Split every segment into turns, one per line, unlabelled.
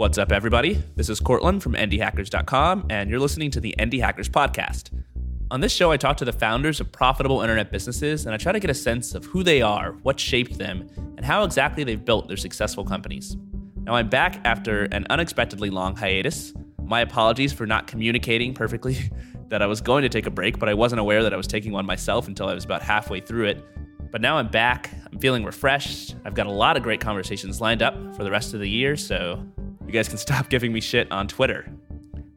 What's up, everybody? This is Courtland from IndieHackers.com, and you're listening to the Indie Hackers Podcast. On this show, I talk to the founders of profitable internet businesses, and I try to get a sense of who they are, what shaped them, and how exactly they've built their successful companies. Now, I'm back after an unexpectedly long hiatus. My apologies for not communicating perfectly that I was going to take a break, but I wasn't aware that I was taking one myself until I was about halfway through it. But now I'm back. I'm feeling refreshed. I've got a lot of great conversations lined up for the rest of the year, so you guys can stop giving me shit on Twitter.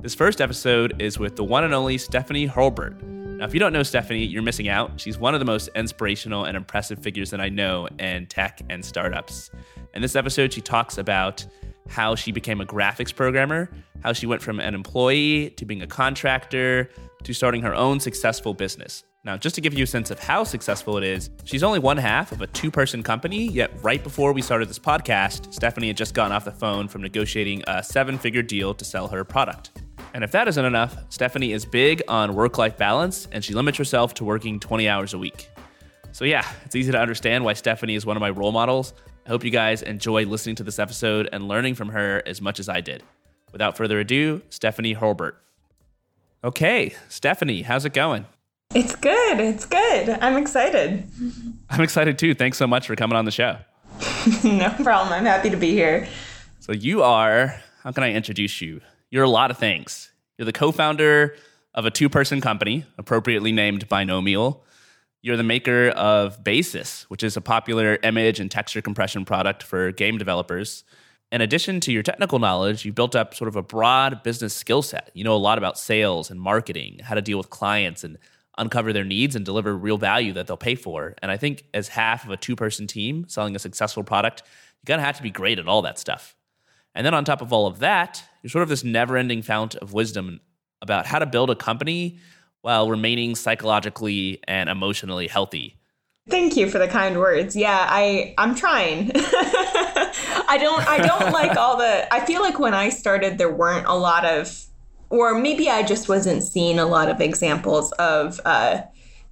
This first episode is with the one and only Stephanie Hurlburt. Now, if you don't know Stephanie, you're missing out. She's one of the most inspirational and impressive figures that I know in tech and startups. In this episode, she talks about how she became a graphics programmer, how she went from an employee to being a contractor to starting her own successful business. Now, just to give you a sense of how successful it is, she's only one half of a two person company, yet, right before we started this podcast, Stephanie had just gotten off the phone from negotiating a seven figure deal to sell her product. And if that isn't enough, Stephanie is big on work life balance and she limits herself to working 20 hours a week. So, yeah, it's easy to understand why Stephanie is one of my role models. I hope you guys enjoy listening to this episode and learning from her as much as I did. Without further ado, Stephanie Hurlburt. Okay, Stephanie, how's it going?
It's good. It's good. I'm excited.
I'm excited too. Thanks so much for coming on the show.
no problem. I'm happy to be here.
So, you are, how can I introduce you? You're a lot of things. You're the co founder of a two person company, appropriately named Binomial. You're the maker of Basis, which is a popular image and texture compression product for game developers. In addition to your technical knowledge, you've built up sort of a broad business skill set. You know a lot about sales and marketing, how to deal with clients and uncover their needs and deliver real value that they'll pay for. And I think as half of a two person team selling a successful product, you gotta have to be great at all that stuff. And then on top of all of that, you're sort of this never ending fount of wisdom about how to build a company while remaining psychologically and emotionally healthy.
Thank you for the kind words. Yeah, I I'm trying. I don't I don't like all the I feel like when I started there weren't a lot of or maybe I just wasn't seeing a lot of examples of uh,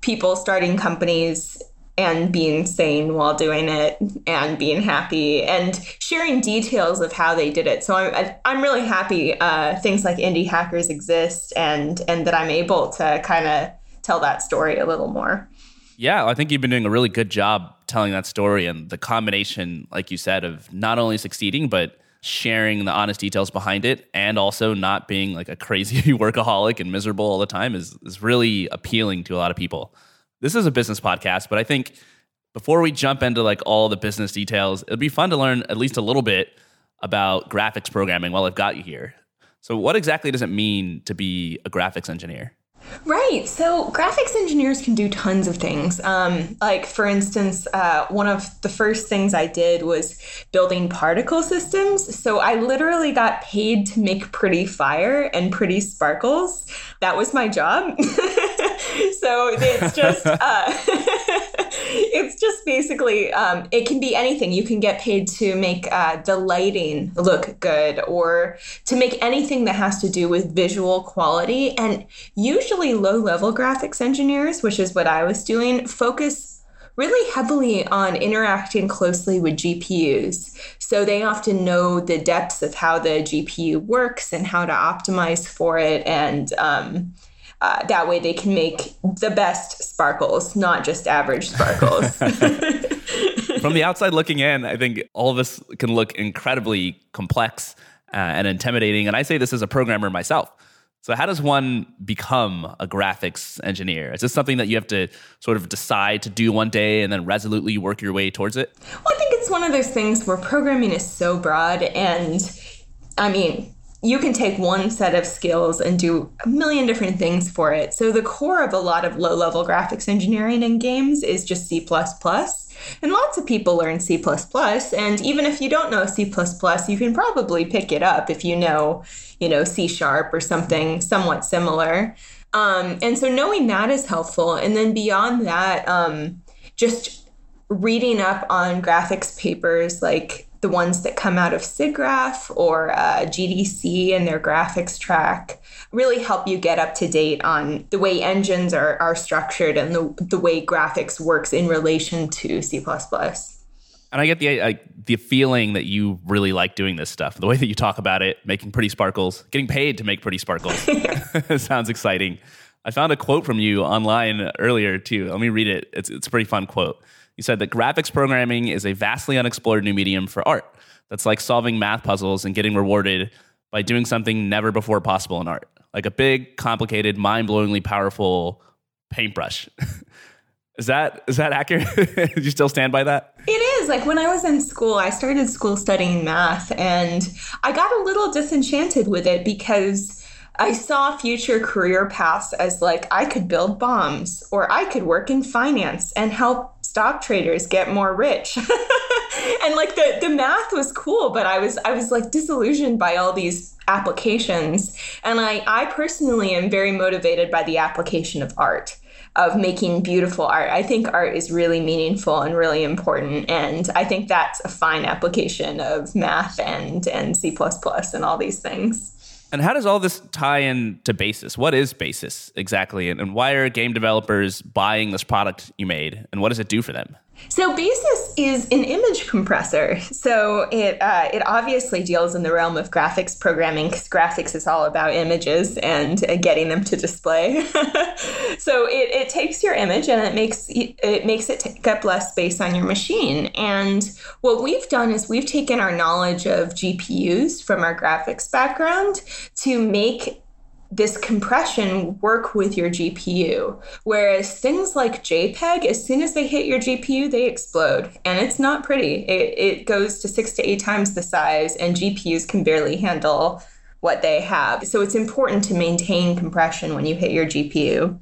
people starting companies and being sane while doing it and being happy and sharing details of how they did it. So I'm I'm really happy uh, things like indie hackers exist and and that I'm able to kind of tell that story a little more.
Yeah, I think you've been doing a really good job telling that story and the combination, like you said, of not only succeeding but sharing the honest details behind it and also not being like a crazy workaholic and miserable all the time is, is really appealing to a lot of people. This is a business podcast, but I think before we jump into like all the business details, it'd be fun to learn at least a little bit about graphics programming while I've got you here. So, what exactly does it mean to be a graphics engineer?
Right. So graphics engineers can do tons of things. Um, like, for instance, uh, one of the first things I did was building particle systems. So I literally got paid to make pretty fire and pretty sparkles. That was my job. so it's just. Uh, it's just basically um, it can be anything you can get paid to make uh, the lighting look good or to make anything that has to do with visual quality and usually low level graphics engineers which is what i was doing focus really heavily on interacting closely with GPUs. So they often know the depths of how the GPU works and how to optimize for it. And um, uh, that way they can make the best sparkles, not just average sparkles.
From the outside looking in, I think all of this can look incredibly complex uh, and intimidating. And I say this as a programmer myself. So, how does one become a graphics engineer? Is this something that you have to sort of decide to do one day and then resolutely work your way towards it?
Well, I think it's one of those things where programming is so broad. And I mean, you can take one set of skills and do a million different things for it. So the core of a lot of low level graphics engineering in games is just C. And lots of people learn C. And even if you don't know C, you can probably pick it up if you know, you know, C sharp or something somewhat similar. Um, and so knowing that is helpful. And then beyond that, um, just reading up on graphics papers like the ones that come out of SIGGRAPH or uh, GDC and their graphics track really help you get up to date on the way engines are, are structured and the, the way graphics works in relation to C++.
And I get the the feeling that you really like doing this stuff. The way that you talk about it, making pretty sparkles, getting paid to make pretty sparkles. sounds exciting. I found a quote from you online earlier too. Let me read it. It's it's a pretty fun quote. You said that graphics programming is a vastly unexplored new medium for art. That's like solving math puzzles and getting rewarded by doing something never before possible in art, like a big, complicated, mind-blowingly powerful paintbrush. Is that is that accurate? Do you still stand by that?
It is. Like when I was in school, I started school studying math and I got a little disenchanted with it because I saw future career paths as like I could build bombs or I could work in finance and help stock traders get more rich. and like the the math was cool, but I was I was like disillusioned by all these applications. And I I personally am very motivated by the application of art of making beautiful art. I think art is really meaningful and really important. And I think that's a fine application of math and, and C and all these things.
And how does all this tie in to Basis? What is Basis exactly? And, and why are game developers buying this product you made? And what does it do for them?
So Basis is an image compressor. So it uh, it obviously deals in the realm of graphics programming because graphics is all about images and uh, getting them to display. so it, it takes your image and it makes it makes it take up less space on your machine. And what we've done is we've taken our knowledge of GPUs from our graphics background to make this compression work with your GPU. Whereas things like JPEG, as soon as they hit your GPU, they explode. And it's not pretty. It, it goes to six to eight times the size, and GPUs can barely handle what they have. So it's important to maintain compression when you hit your GPU.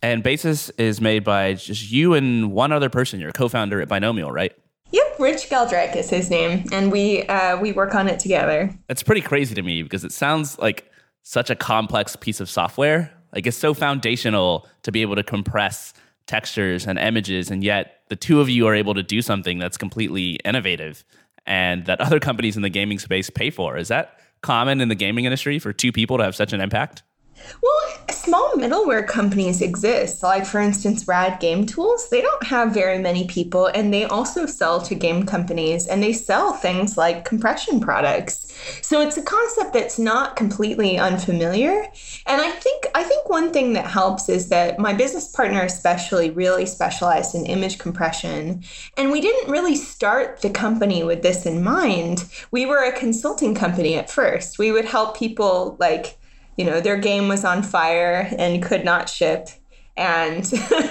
And Basis is made by just you and one other person, your co founder at Binomial, right?
Yep, Rich Geldreich is his name, and we uh, we work on it together.
It's pretty crazy to me because it sounds like such a complex piece of software. Like it's so foundational to be able to compress textures and images, and yet the two of you are able to do something that's completely innovative and that other companies in the gaming space pay for. Is that common in the gaming industry for two people to have such an impact?
Well, small middleware companies exist. Like, for instance, Rad Game Tools, they don't have very many people, and they also sell to game companies and they sell things like compression products. So it's a concept that's not completely unfamiliar. And I think I think one thing that helps is that my business partner especially really specialized in image compression. And we didn't really start the company with this in mind. We were a consulting company at first. We would help people like you know, their game was on fire and could not ship. And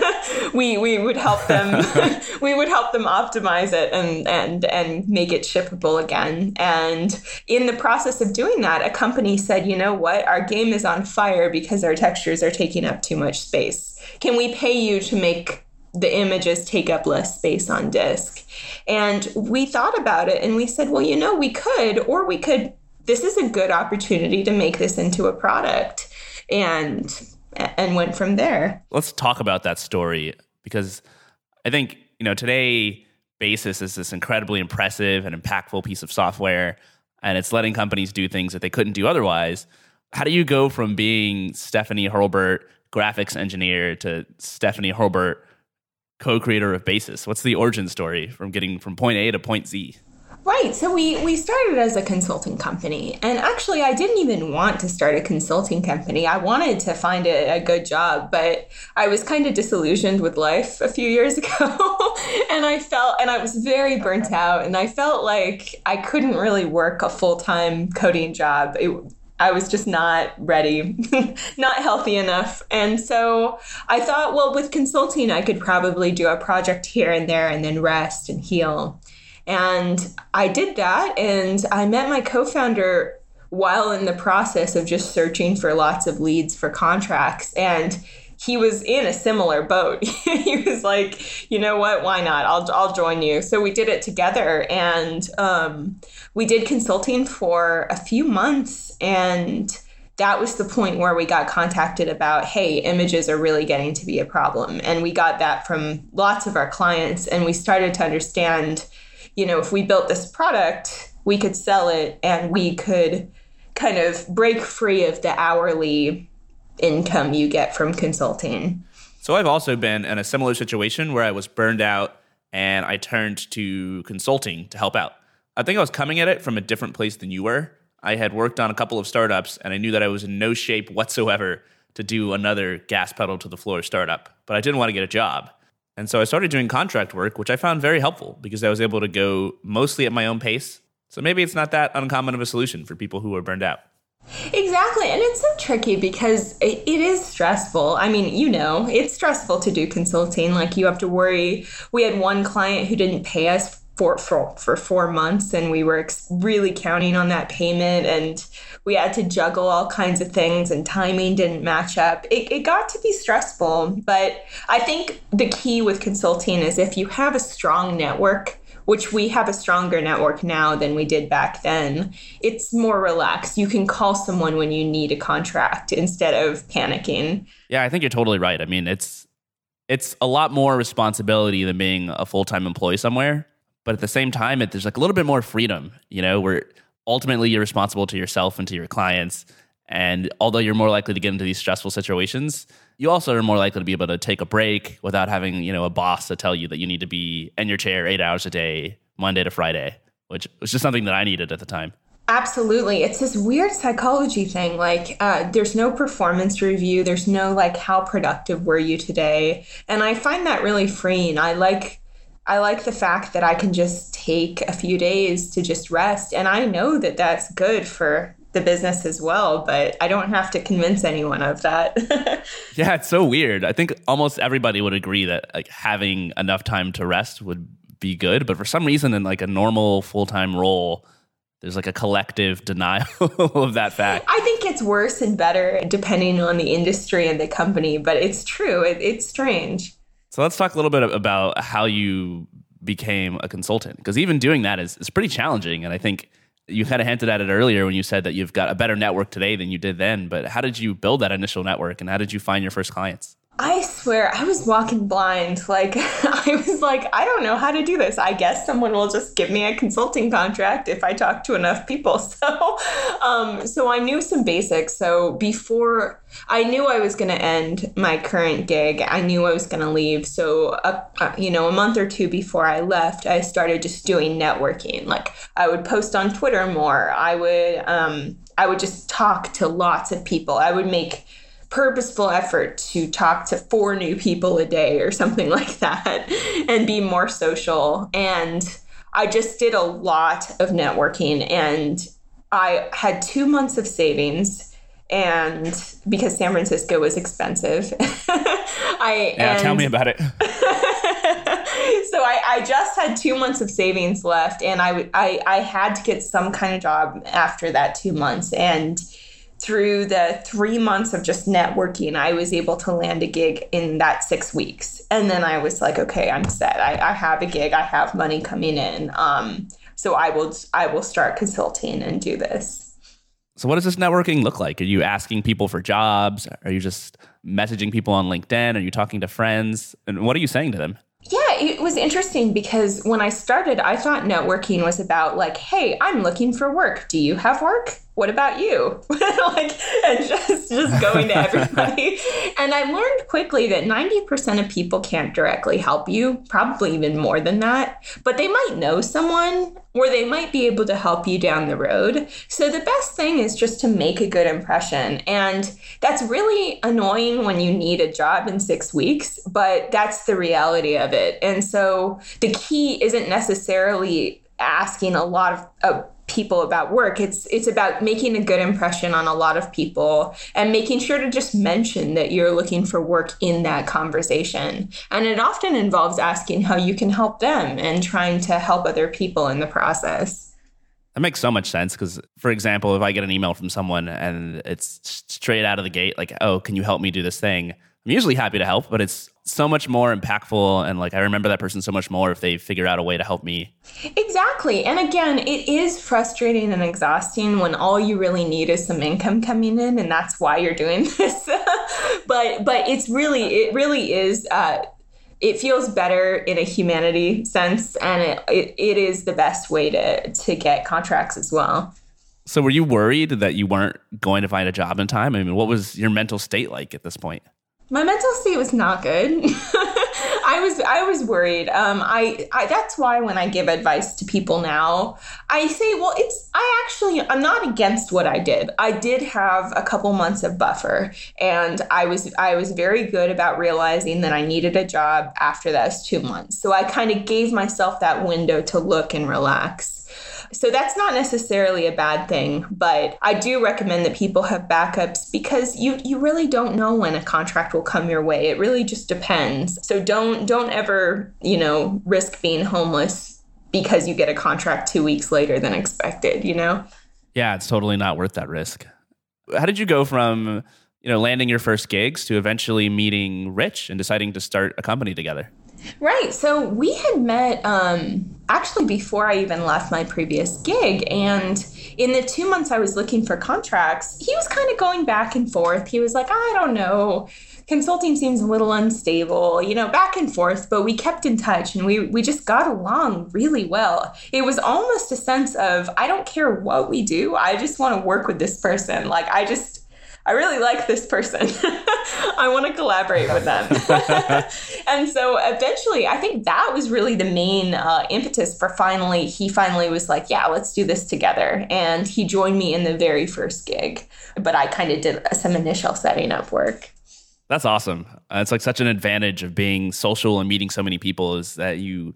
we we would help them we would help them optimize it and and and make it shippable again. And in the process of doing that, a company said, you know what, our game is on fire because our textures are taking up too much space. Can we pay you to make the images take up less space on disk. And we thought about it and we said, well, you know, we could, or we could this is a good opportunity to make this into a product. And and went from there.
Let's talk about that story because i think you know today basis is this incredibly impressive and impactful piece of software and it's letting companies do things that they couldn't do otherwise. How do you go from being stephanie hurlburt graphics engineer to stephanie hurlburt co-creator of basis? What's the origin story from getting from point a to point z
Right. So we we started as a consulting company, and actually, I didn't even want to start a consulting company. I wanted to find a, a good job, but I was kind of disillusioned with life a few years ago, and I felt and I was very burnt out, and I felt like I couldn't really work a full time coding job. It, I was just not ready, not healthy enough. And so I thought, well, with consulting, I could probably do a project here and there and then rest and heal. And I did that, and I met my co founder while in the process of just searching for lots of leads for contracts. And he was in a similar boat. he was like, you know what? Why not? I'll I'll join you. So we did it together, and um, we did consulting for a few months, and that was the point where we got contacted about, hey, images are really getting to be a problem, and we got that from lots of our clients, and we started to understand you know, if we built this product, we could sell it and we could kind of break free of the hourly income you get from consulting.
So I've also been in a similar situation where I was burned out and I turned to consulting to help out. I think I was coming at it from a different place than you were. I had worked on a couple of startups and I knew that I was in no shape whatsoever to do another gas pedal to the floor startup, but I didn't want to get a job. And so I started doing contract work, which I found very helpful because I was able to go mostly at my own pace. So maybe it's not that uncommon of a solution for people who are burned out.
Exactly. And it's so tricky because it, is stressful. I mean, you know, it's stressful to do consulting. Like, you have to worry. We had one client who didn't pay us for, for, for four months, and we were really counting on that payment. And we had to juggle all kinds of things, and timing didn't match up. It, it got to be stressful. But I think the key with consulting is if you have a strong network, which we have a stronger network now than we did back then. It's more relaxed. You can call someone when you need a contract instead of panicking.
Yeah, I think you're totally right. I mean, it's it's a lot more responsibility than being a full-time employee somewhere, but at the same time it, there's like a little bit more freedom, you know, where ultimately you're responsible to yourself and to your clients. And although you're more likely to get into these stressful situations, you also are more likely to be able to take a break without having you know a boss to tell you that you need to be in your chair eight hours a day monday to friday which was just something that i needed at the time
Absolutely. It's this weird psychology thing. Like, uh, there's no performance review. There's no, like, how productive were you today? And I find that really freeing. I like. I like the fact that I can just take a few days to just rest. And I know that that's good for the business as well, but I don't have to convince anyone of that.
yeah, it's so weird. I think almost everybody would agree that like having enough time to rest would be good, but for some reason in like a normal full-time role, there's like a collective denial of that fact.
I think it's worse and better depending on the industry and the company, but it's true. It, it's strange.
So let's talk a little bit about how you became a consultant because even doing that is, is pretty challenging and I think you kind of hinted at it earlier when you said that you've got a better network today than you did then. But how did you build that initial network and how did you find your first clients?
I swear I was walking blind. Like I was like, I don't know how to do this. I guess someone will just give me a consulting contract if I talk to enough people. So, um, so I knew some basics. So before I knew I was going to end my current gig, I knew I was going to leave. So, uh, uh, you know, a month or two before I left, I started just doing networking. Like I would post on Twitter more. I would, um, I would just talk to lots of people. I would make purposeful effort to talk to four new people a day or something like that and be more social. And I just did a lot of networking and I had two months of savings and because San Francisco was expensive,
I yeah, and, tell me about it. so
I, I just had two months of savings left, and I, I I had to get some kind of job after that two months, and through the three months of just networking, I was able to land a gig in that six weeks. And then I was like, okay, I'm set. I, I have a gig. I have money coming in. Um, so I will I will start consulting and do this.
So what does this networking look like? Are you asking people for jobs? Are you just messaging people on LinkedIn? Are you talking to friends? And what are you saying to them?
It was interesting because when I started, I thought networking was about like, hey, I'm looking for work. Do you have work? what about you? like, and just just going to everybody. and I learned quickly that 90% of people can't directly help you, probably even more than that, but they might know someone or they might be able to help you down the road. So the best thing is just to make a good impression. And that's really annoying when you need a job in six weeks, but that's the reality of it. And so the key isn't necessarily asking a lot of uh, people about work. It's it's about making a good impression on a lot of people and making sure to just mention that you're looking for work in that conversation. And it often involves asking how you can help them and trying to help other people in the process.
That makes so much sense because, for example, if I get an email from someone and it's straight out of the gate, like, "Oh, can you help me do this thing?" I'm usually happy to help, but it's so much more impactful and like I remember that person so much more if they figure out a way to help me.
Exactly. And again, it is frustrating and exhausting when all you really need is some income coming in and that's why you're doing this. but but it's really it really is uh it feels better in a humanity sense and it, it, it is the best way to to get contracts as well
so were you worried that you weren't going to find a job in time i mean what was your mental state like at this point
my mental state was not good I was I was worried. Um, I, I that's why when I give advice to people now, I say, well, it's I actually I'm not against what I did. I did have a couple months of buffer, and I was I was very good about realizing that I needed a job after those two months. So I kind of gave myself that window to look and relax. So that's not necessarily a bad thing, but I do recommend that people have backups because you you really don't know when a contract will come your way. It really just depends. So don't don't ever, you know, risk being homeless because you get a contract 2 weeks later than expected, you know?
Yeah, it's totally not worth that risk. How did you go from, you know, landing your first gigs to eventually meeting Rich and deciding to start a company together?
Right. So we had met um, actually before I even left my previous gig. And in the two months I was looking for contracts, he was kind of going back and forth. He was like, I don't know. Consulting seems a little unstable, you know, back and forth, but we kept in touch and we, we just got along really well. It was almost a sense of, I don't care what we do, I just want to work with this person. Like, I just, I really like this person. I want to collaborate with them. and so eventually, I think that was really the main uh, impetus for finally, he finally was like, yeah, let's do this together. And he joined me in the very first gig. But I kind of did some initial setting up work.
That's awesome. Uh, it's like such an advantage of being social and meeting so many people is that you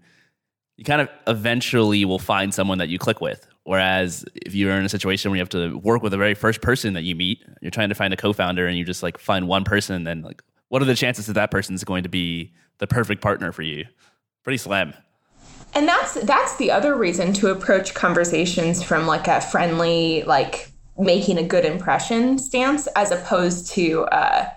you kind of eventually will find someone that you click with Whereas if you're in a situation where you have to work with the very first person that you meet, you're trying to find a co-founder and you just like find one person, then like what are the chances that that person is going to be the perfect partner for you? Pretty slim.
And that's that's the other reason to approach conversations from like a friendly, like making a good impression stance, as opposed to uh,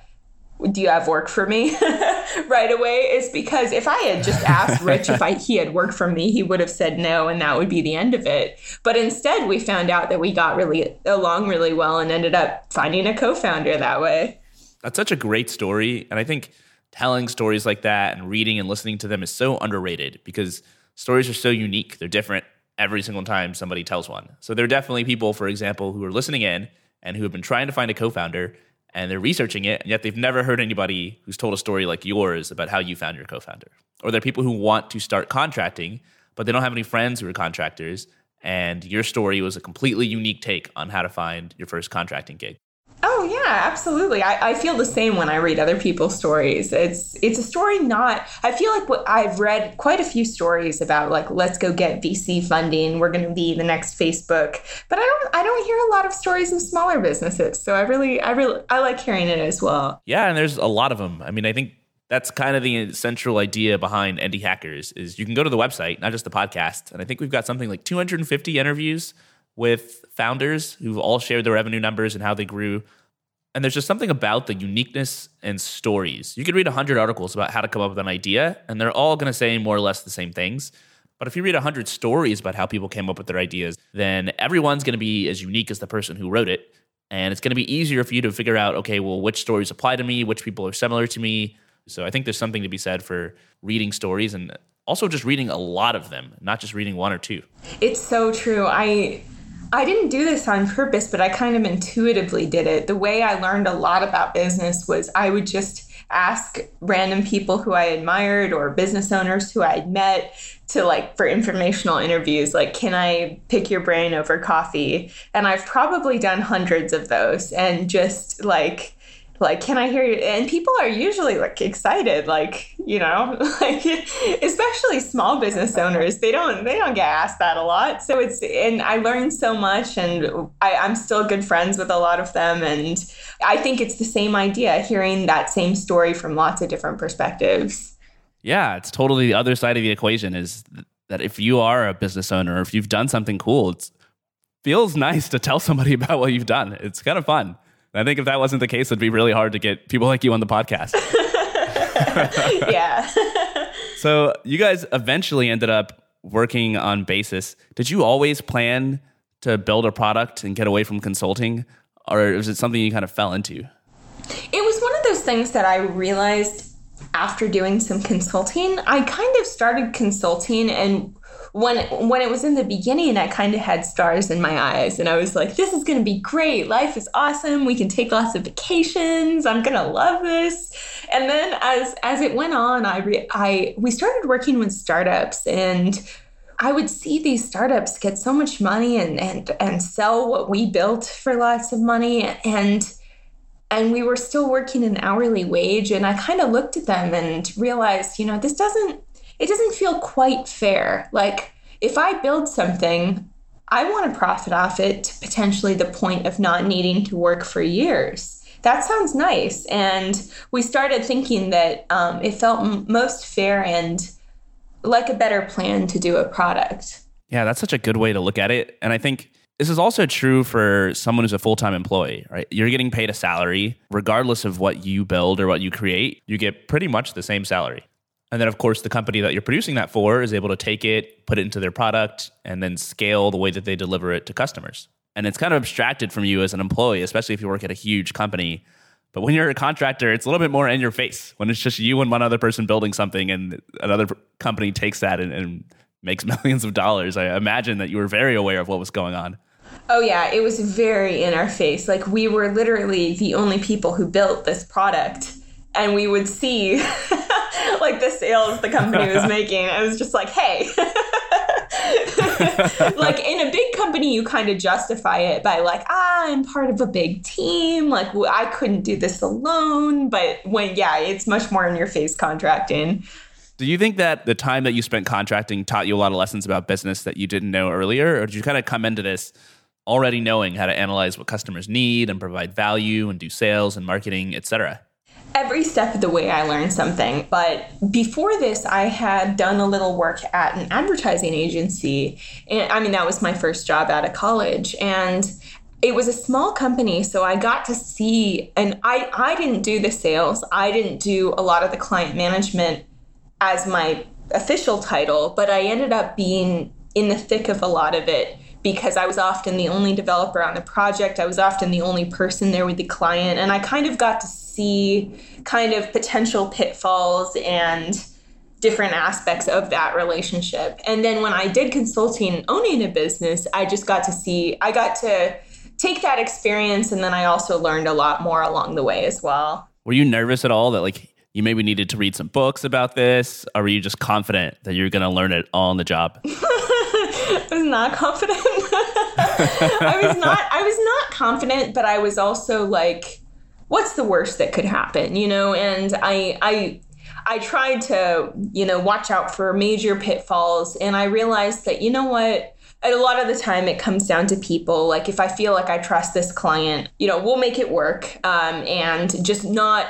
do you have work for me right away is because if I had just asked Rich if I, he had work for me, he would have said no, and that would be the end of it. But instead, we found out that we got really along really well and ended up finding a co founder that way.
That's such a great story. And I think telling stories like that and reading and listening to them is so underrated because stories are so unique. They're different every single time somebody tells one. So there are definitely people, for example, who are listening in and who have been trying to find a co founder and they're researching it, and yet they've never heard anybody who's told a story like yours about how you found your co-founder. Or there are people who want to start contracting, but they don't have any friends who are contractors, and your story was a completely unique take on how to find your first contracting gig.
Oh yeah, absolutely. I, I feel the same when I read other people's stories. It's it's a story not. I feel like what I've read quite a few stories about like let's go get VC funding. We're going to be the next Facebook, but I don't I don't hear a lot of stories of smaller businesses. So I really I really I like hearing it as well.
Yeah, and there's a lot of them. I mean, I think that's kind of the central idea behind Indie Hackers is you can go to the website, not just the podcast, and I think we've got something like 250 interviews with founders who've all shared their revenue numbers and how they grew. And there's just something about the uniqueness and stories. You could read 100 articles about how to come up with an idea, and they're all going to say more or less the same things. But if you read 100 stories about how people came up with their ideas, then everyone's going to be as unique as the person who wrote it. And it's going to be easier for you to figure out, okay, well, which stories apply to me, which people are similar to me. So I think there's something to be said for reading stories and also just reading a lot of them, not just reading one or two.
It's so true. I I didn't do this on purpose, but I kind of intuitively did it. The way I learned a lot about business was I would just ask random people who I admired or business owners who I'd met to like for informational interviews like can I pick your brain over coffee and I've probably done hundreds of those and just like like can i hear you? And people are usually like excited like you know like especially small business owners they don't they don't get asked that a lot. So it's and i learned so much and I, i'm still good friends with a lot of them. And i think it's the same idea hearing that same story from lots of different perspectives.
Yeah it's totally the other side of the equation is that if you are a business owner or if you've done something cool it feels nice to tell somebody about what you've done. It's kind of fun I think if that wasn't the case, it'd be really hard to get people like you on the podcast.
yeah.
so you guys eventually ended up working on Basis. Did you always plan to build a product and get away from consulting, or was it something you kind of fell into?
It was one of those things that I realized after doing some consulting, I kind of started consulting and when when it was in the beginning, I kind of had stars in my eyes, and I was like, "This is going to be great. Life is awesome. We can take lots of vacations. I'm going to love this." And then as as it went on, I re- I we started working with startups and. I would see these startups get so much money and, and and sell what we built for lots of money and and we were still working an hourly wage and I kind of looked at them and realized, you know, this doesn't it doesn't feel quite fair. Like, if I build something, I want to profit off it to potentially the point of not needing to work for years. That sounds nice. And we started thinking that um, it felt m- most fair and like a better plan to do a product.
Yeah, that's such a good way to look at it. And I think this is also true for someone who's a full time employee, right? You're getting paid a salary, regardless of what you build or what you create, you get pretty much the same salary. And then, of course, the company that you're producing that for is able to take it, put it into their product, and then scale the way that they deliver it to customers. And it's kind of abstracted from you as an employee, especially if you work at a huge company. But when you're a contractor, it's a little bit more in your face when it's just you and one other person building something and another company takes that and, and makes millions of dollars. I imagine that you were very aware of what was going on.
Oh, yeah, it was very in our face. Like, we were literally the only people who built this product and we would see like the sales the company was making. I was just like, hey. like in a big company, you kind of justify it by like, ah, I'm part of a big team. Like I couldn't do this alone. But when, yeah, it's much more in your face contracting.
Do you think that the time that you spent contracting taught you a lot of lessons about business that you didn't know earlier, or did you kind of come into this already knowing how to analyze what customers need and provide value and do sales and marketing, et cetera?
Every step of the way I learned something. But before this, I had done a little work at an advertising agency. And I mean, that was my first job out of college. And it was a small company, so I got to see, and I, I didn't do the sales, I didn't do a lot of the client management as my official title, but I ended up being in the thick of a lot of it because I was often the only developer on the project. I was often the only person there with the client, and I kind of got to see kind of potential pitfalls and different aspects of that relationship. And then when I did consulting owning a business, I just got to see, I got to take that experience and then I also learned a lot more along the way as well.
Were you nervous at all that like you maybe needed to read some books about this or were you just confident that you're going to learn it all on the job?
I was not confident. I was not I was not confident, but I was also like what's the worst that could happen, you know? And I, I, I tried to, you know, watch out for major pitfalls. And I realized that, you know what? a lot of the time it comes down to people like if i feel like i trust this client you know we'll make it work um, and just not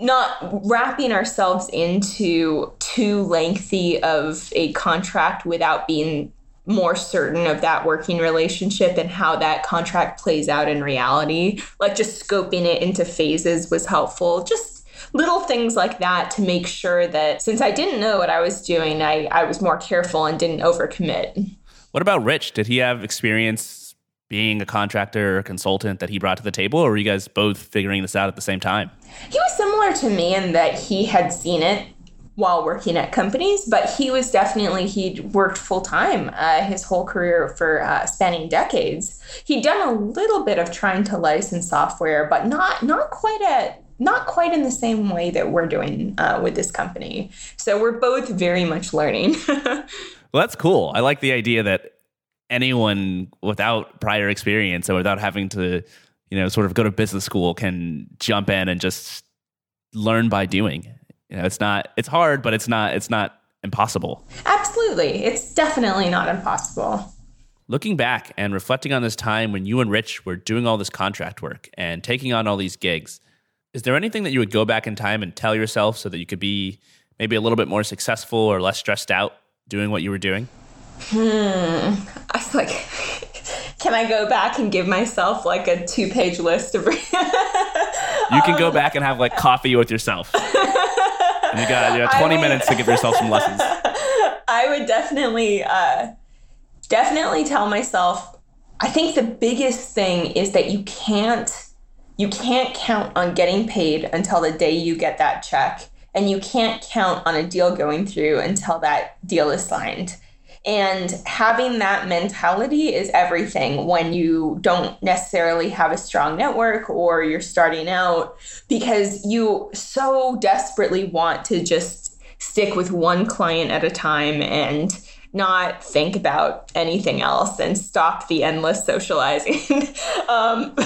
not wrapping ourselves into too lengthy of a contract without being more certain of that working relationship and how that contract plays out in reality. Like just scoping it into phases was helpful. Just little things like that to make sure that since I didn't know what I was doing, I, I was more careful and didn't overcommit.
What about Rich? Did he have experience being a contractor or a consultant that he brought to the table, or were you guys both figuring this out at the same time?
He was similar to me in that he had seen it while working at companies, but he was definitely, he'd worked full time uh, his whole career for uh, spanning decades. He'd done a little bit of trying to license software, but not, not quite at, not quite in the same way that we're doing uh, with this company. So we're both very much learning.
well, that's cool. I like the idea that anyone without prior experience and without having to, you know, sort of go to business school can jump in and just learn by doing you know, it's not it's hard, but it's not it's not impossible.
Absolutely. It's definitely not impossible.
Looking back and reflecting on this time when you and Rich were doing all this contract work and taking on all these gigs, is there anything that you would go back in time and tell yourself so that you could be maybe a little bit more successful or less stressed out doing what you were doing?
Hmm. I was like, can I go back and give myself like a two page list of. you
can go back and have like coffee with yourself. You got you got 20 would, minutes to give yourself some lessons.
I would definitely, uh, definitely tell myself. I think the biggest thing is that you can't, you can't count on getting paid until the day you get that check. and you can't count on a deal going through until that deal is signed. And having that mentality is everything when you don't necessarily have a strong network or you're starting out because you so desperately want to just stick with one client at a time and not think about anything else and stop the endless socializing. um,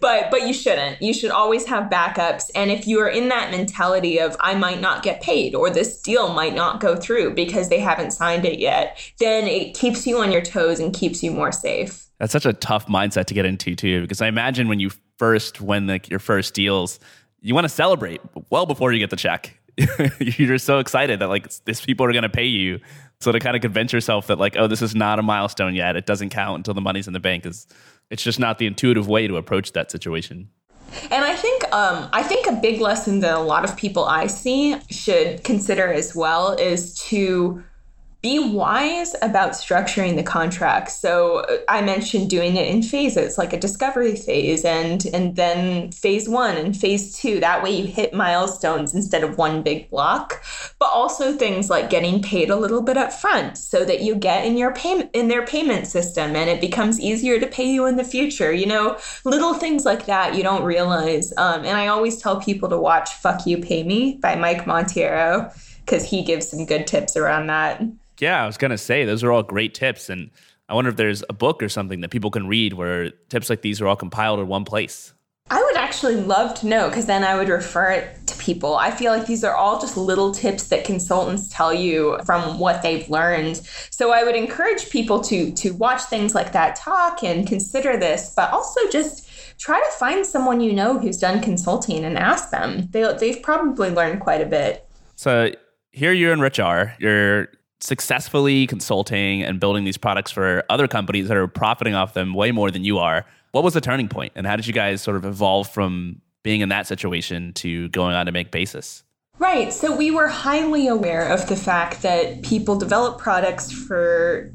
but but you shouldn't. You should always have backups. And if you are in that mentality of I might not get paid or this deal might not go through because they haven't signed it yet, then it keeps you on your toes and keeps you more safe.
That's such a tough mindset to get into too, because I imagine when you first win like your first deals, you want to celebrate well before you get the check. You're so excited that like these people are going to pay you so to kind of convince yourself that like, oh, this is not a milestone yet. It doesn't count until the money's in the bank is it's just not the intuitive way to approach that situation.
And I think um, I think a big lesson that a lot of people I see should consider as well is to be wise about structuring the contract. So uh, I mentioned doing it in phases, like a discovery phase and and then phase 1 and phase 2. That way you hit milestones instead of one big block. But also things like getting paid a little bit up front so that you get in your payment in their payment system and it becomes easier to pay you in the future. You know, little things like that you don't realize. Um, and I always tell people to watch Fuck You Pay Me by Mike Monteiro because he gives some good tips around that.
Yeah, I was gonna say those are all great tips, and I wonder if there's a book or something that people can read where tips like these are all compiled in one place.
I would actually love to know because then I would refer it to people. I feel like these are all just little tips that consultants tell you from what they've learned. So I would encourage people to to watch things like that talk and consider this, but also just try to find someone you know who's done consulting and ask them. They they've probably learned quite a bit.
So here you and Rich are. You're successfully consulting and building these products for other companies that are profiting off them way more than you are. What was the turning point, and how did you guys sort of evolve from being in that situation to going on to make Basis?
Right. So we were highly aware of the fact that people develop products for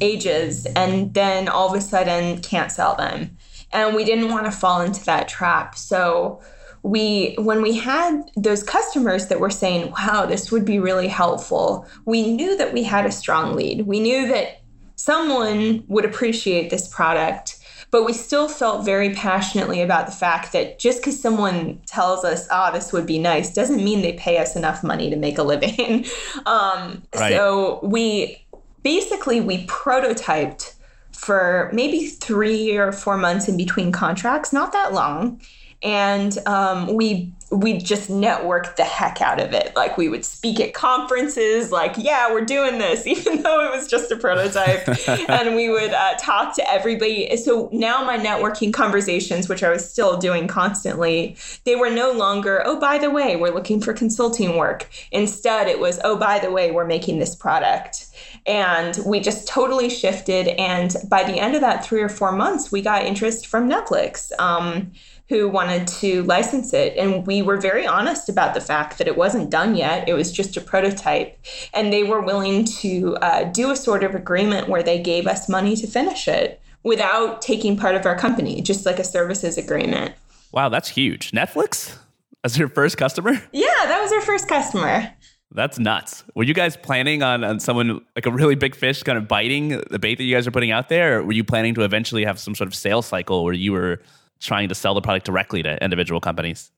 ages and then all of a sudden can't sell them. And we didn't want to fall into that trap. So we when we had those customers that were saying wow this would be really helpful we knew that we had a strong lead we knew that someone would appreciate this product but we still felt very passionately about the fact that just because someone tells us ah oh, this would be nice doesn't mean they pay us enough money to make a living um, right. so we basically we prototyped for maybe three or four months in between contracts not that long and um, we we just networked the heck out of it. Like we would speak at conferences, like yeah, we're doing this, even though it was just a prototype, and we would uh, talk to everybody. So now my networking conversations, which I was still doing constantly, they were no longer oh by the way we're looking for consulting work. Instead, it was oh by the way we're making this product. And we just totally shifted. And by the end of that three or four months, we got interest from Netflix. Um, who wanted to license it. And we were very honest about the fact that it wasn't done yet, it was just a prototype. And they were willing to uh, do a sort of agreement where they gave us money to finish it without taking part of our company, just like a services agreement.
Wow, that's huge. Netflix as your first customer?
Yeah, that was our first customer.
That's nuts. Were you guys planning on, on someone like a really big fish kind of biting the bait that you guys are putting out there? Or were you planning to eventually have some sort of sales cycle where you were trying to sell the product directly to individual companies?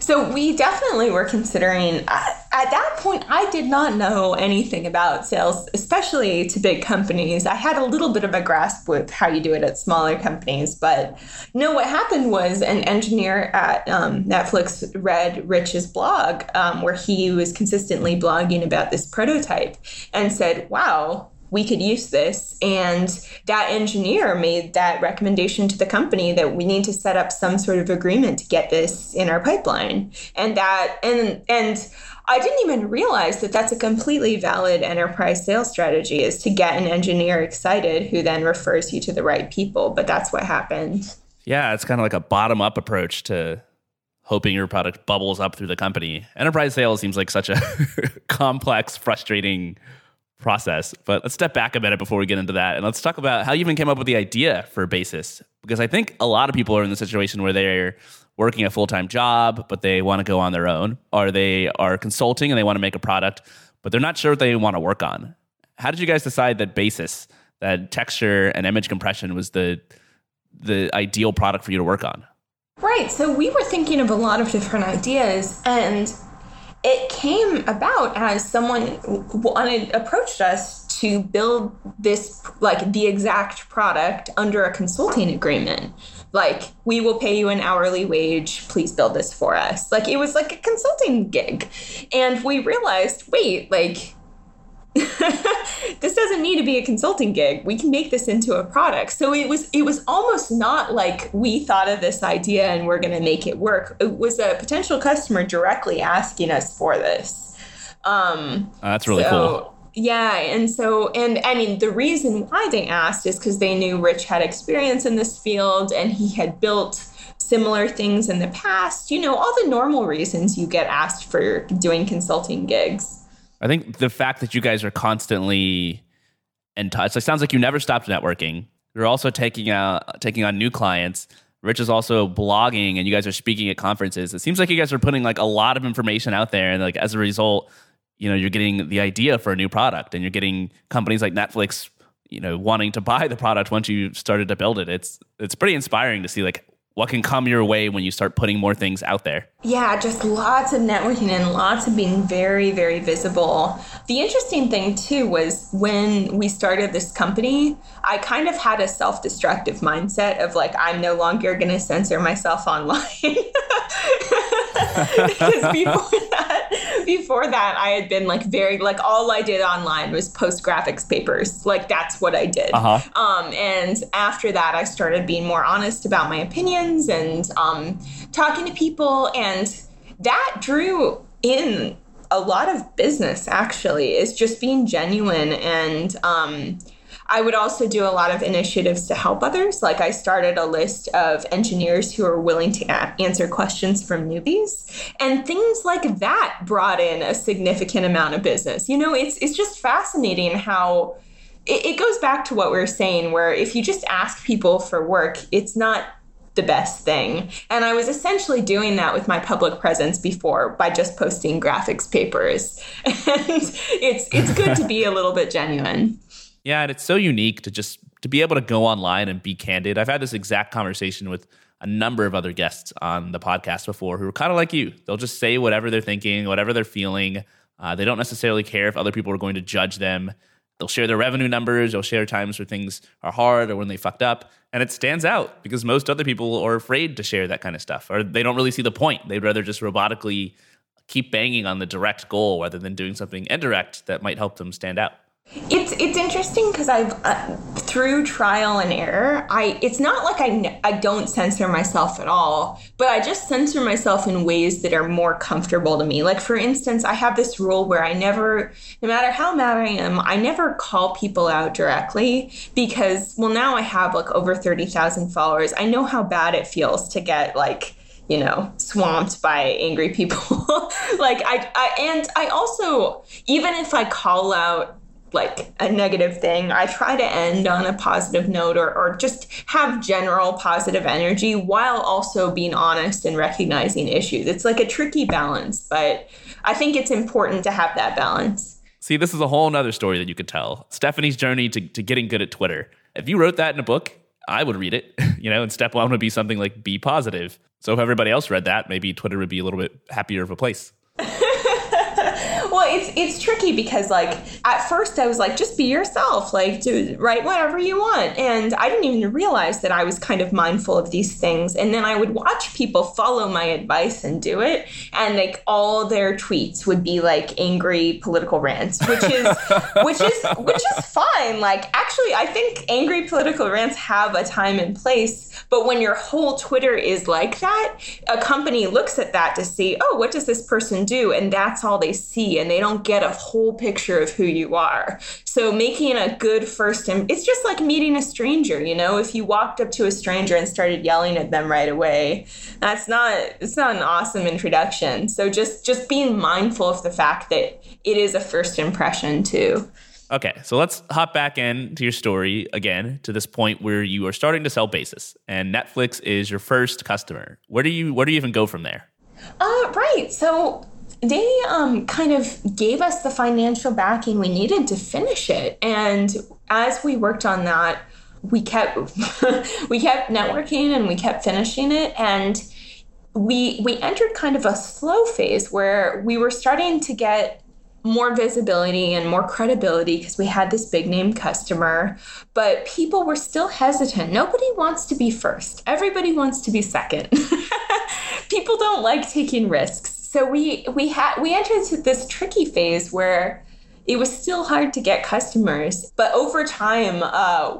So we definitely were considering. At, at that point, I did not know anything about sales, especially to big companies. I had a little bit of a grasp with how you do it at smaller companies, but no. What happened was an engineer at um, Netflix read Rich's blog, um, where he was consistently blogging about this prototype, and said, "Wow." We could use this. And that engineer made that recommendation to the company that we need to set up some sort of agreement to get this in our pipeline. And that, and, and, I didn't even realize that that's a completely valid enterprise sales strategy is to get an engineer excited who then refers you to the right people. But that's what happened.
Yeah, it's kind of like a bottom up approach to hoping your product bubbles up through the company. Enterprise sales seems like such a complex, frustrating process. But let's step back a minute before we get into that. And let's talk about how you even came up with the idea for Basis. Because I think a lot of people are in the situation where they're working a full time job, but they want to go on their own, or they are consulting and they want to make a product, but they're not sure what they want to work on. How did you guys decide that Basis, that texture and image compression was the the ideal product for you to work on?
Right. So we were thinking of a lot of different ideas and it came about as someone wanted approached us to build this like the exact product under a consulting agreement. Like we will pay you an hourly wage. Please build this for us. Like it was like a consulting gig. And we realized wait like this doesn't need to be a consulting gig. We can make this into a product. So it was it was almost not like we thought of this idea and we're going to make it work. It was a potential customer directly asking us for this.
Um, uh, that's really so, cool.
Yeah, and so and I mean the reason why they asked is because they knew Rich had experience in this field and he had built similar things in the past. You know, all the normal reasons you get asked for doing consulting gigs.
I think the fact that you guys are constantly in touch, it sounds like you never stopped networking. You're also taking out taking on new clients. Rich is also blogging, and you guys are speaking at conferences. It seems like you guys are putting like a lot of information out there, and like as a result, you know, you're getting the idea for a new product, and you're getting companies like Netflix, you know, wanting to buy the product once you started to build it. It's it's pretty inspiring to see like what can come your way when you start putting more things out there?
Yeah, just lots of networking and lots of being very, very visible. The interesting thing too was when we started this company, I kind of had a self destructive mindset of like, I'm no longer going to censor myself online. because before that, before that, I had been like very like all I did online was post graphics papers. Like that's what I did. Uh-huh. Um, and after that, I started being more honest about my opinions and um, talking to people, and that drew in a lot of business. Actually, is just being genuine and. Um, I would also do a lot of initiatives to help others. Like I started a list of engineers who are willing to a- answer questions from newbies, and things like that brought in a significant amount of business. You know, it's it's just fascinating how it, it goes back to what we are saying, where if you just ask people for work, it's not the best thing. And I was essentially doing that with my public presence before by just posting graphics papers. And it's it's good to be a little bit genuine.
Yeah, and it's so unique to just to be able to go online and be candid. I've had this exact conversation with a number of other guests on the podcast before who are kind of like you. They'll just say whatever they're thinking, whatever they're feeling. Uh, they don't necessarily care if other people are going to judge them. They'll share their revenue numbers. They'll share times where things are hard or when they fucked up. And it stands out because most other people are afraid to share that kind of stuff or they don't really see the point. They'd rather just robotically keep banging on the direct goal rather than doing something indirect that might help them stand out.
It's it's interesting because I've uh, through trial and error. I it's not like I I don't censor myself at all, but I just censor myself in ways that are more comfortable to me. Like for instance, I have this rule where I never, no matter how mad I am, I never call people out directly because well now I have like over thirty thousand followers. I know how bad it feels to get like you know swamped by angry people like I, I and i also even if i call out like a negative thing. I try to end on a positive note or, or just have general positive energy while also being honest and recognizing issues. It's like a tricky balance, but I think it's important to have that balance.
See, this is a whole other story that you could tell. Stephanie's journey to, to getting good at Twitter. If you wrote that in a book, I would read it, you know, and step one would be something like be positive. So if everybody else read that, maybe Twitter would be a little bit happier of a place
it's it's tricky because like at first I was like, just be yourself, like do write whatever you want, and I didn't even realize that I was kind of mindful of these things. And then I would watch people follow my advice and do it, and like all their tweets would be like angry political rants, which is which is which is fine. Like actually, I think angry political rants have a time and place. But when your whole Twitter is like that, a company looks at that to see, oh, what does this person do? And that's all they see. And they don't get a whole picture of who you are. So making a good first, Im- it's just like meeting a stranger, you know, if you walked up to a stranger and started yelling at them right away, that's not, it's not an awesome introduction. So just, just being mindful of the fact that it is a first impression too.
Okay, so let's hop back into your story again to this point where you are starting to sell basis and Netflix is your first customer. Where do you where do you even go from there?
Uh, right. So they um, kind of gave us the financial backing we needed to finish it, and as we worked on that, we kept we kept networking and we kept finishing it, and we we entered kind of a slow phase where we were starting to get more visibility and more credibility because we had this big name customer, but people were still hesitant. Nobody wants to be first. Everybody wants to be second. people don't like taking risks. So we we had we entered into this tricky phase where it was still hard to get customers, but over time uh,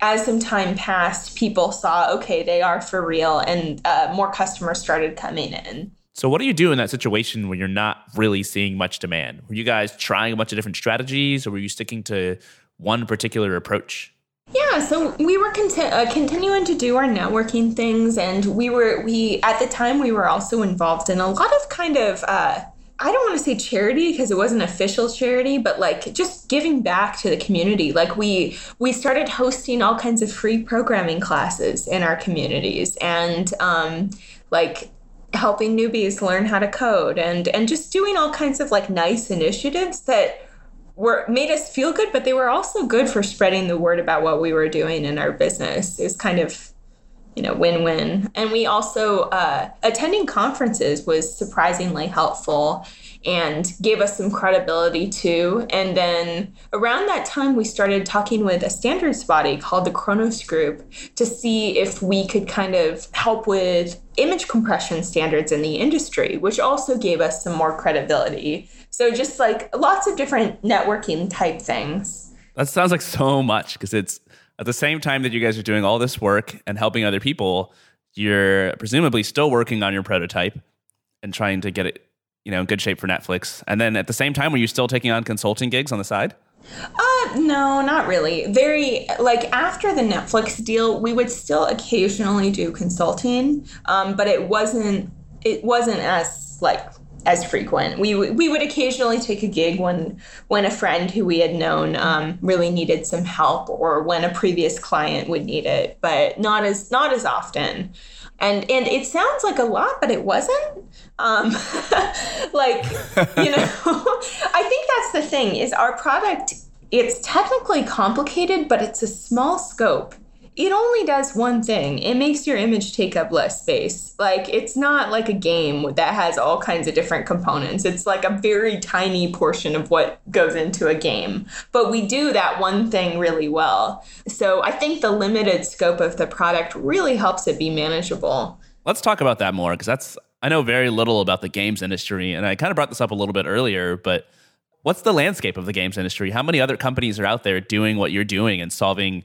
as some time passed, people saw, okay, they are for real, and uh, more customers started coming in.
So, what do you do in that situation when you're not really seeing much demand? Were you guys trying a bunch of different strategies, or were you sticking to one particular approach?
Yeah, so we were conti- uh, continuing to do our networking things, and we were we at the time we were also involved in a lot of kind of uh, I don't want to say charity because it wasn't official charity, but like just giving back to the community. Like we we started hosting all kinds of free programming classes in our communities, and um, like helping newbies learn how to code and and just doing all kinds of like nice initiatives that were made us feel good but they were also good for spreading the word about what we were doing in our business. It was kind of you know win-win. And we also uh, attending conferences was surprisingly helpful and gave us some credibility too. And then around that time, we started talking with a standards body called the Khronos Group to see if we could kind of help with image compression standards in the industry, which also gave us some more credibility. So just like lots of different networking type things.
That sounds like so much because it's at the same time that you guys are doing all this work and helping other people, you're presumably still working on your prototype and trying to get it you know, in good shape for Netflix. And then at the same time, were you still taking on consulting gigs on the side?
Uh, no, not really. Very like after the Netflix deal, we would still occasionally do consulting, um, but it wasn't it wasn't as like as frequent. We we would occasionally take a gig when when a friend who we had known um, really needed some help, or when a previous client would need it, but not as not as often and and it sounds like a lot but it wasn't. Um, like you know i think that's the thing is our product it's technically complicated but it's a small scope it only does one thing. It makes your image take up less space. Like it's not like a game that has all kinds of different components. It's like a very tiny portion of what goes into a game. But we do that one thing really well. So i think the limited scope of the product really helps it be manageable.
Let's talk about that more because that's i know very little about the games industry and i kind of brought this up a little bit earlier but what's the landscape of the games industry? How many other companies are out there doing what you're doing and solving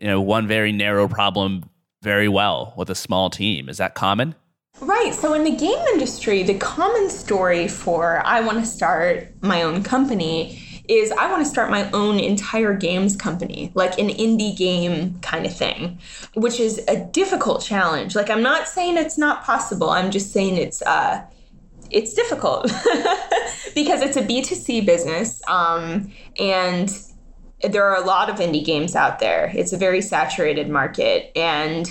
you know one very narrow problem very well with a small team. Is that common?
Right. So in the game industry, the common story for I want to start my own company is I want to start my own entire games company, like an indie game kind of thing, which is a difficult challenge. Like I'm not saying it's not possible. I'm just saying it's uh it's difficult because it's a B2C business um, and there are a lot of indie games out there. It's a very saturated market and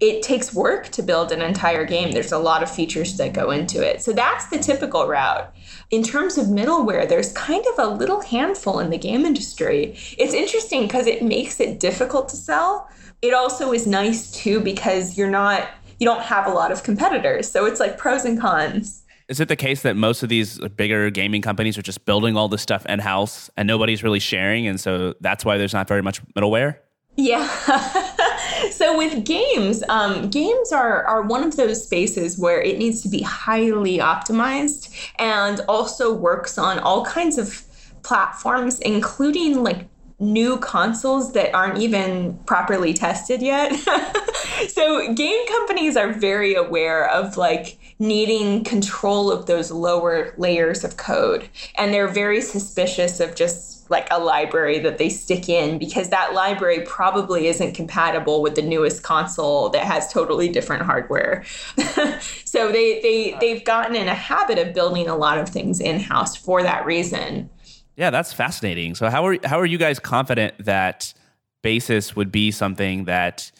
it takes work to build an entire game. There's a lot of features that go into it. So that's the typical route. In terms of middleware, there's kind of a little handful in the game industry. It's interesting because it makes it difficult to sell. It also is nice too because you're not you don't have a lot of competitors. So it's like pros and cons.
Is it the case that most of these bigger gaming companies are just building all this stuff in house and nobody's really sharing? And so that's why there's not very much middleware?
Yeah. so with games, um, games are, are one of those spaces where it needs to be highly optimized and also works on all kinds of platforms, including like new consoles that aren't even properly tested yet. so game companies are very aware of like needing control of those lower layers of code. And they're very suspicious of just like a library that they stick in because that library probably isn't compatible with the newest console that has totally different hardware. so they, they, they've gotten in a habit of building a lot of things in house for that reason.
Yeah, that's fascinating. So how are how are you guys confident that Basis would be something that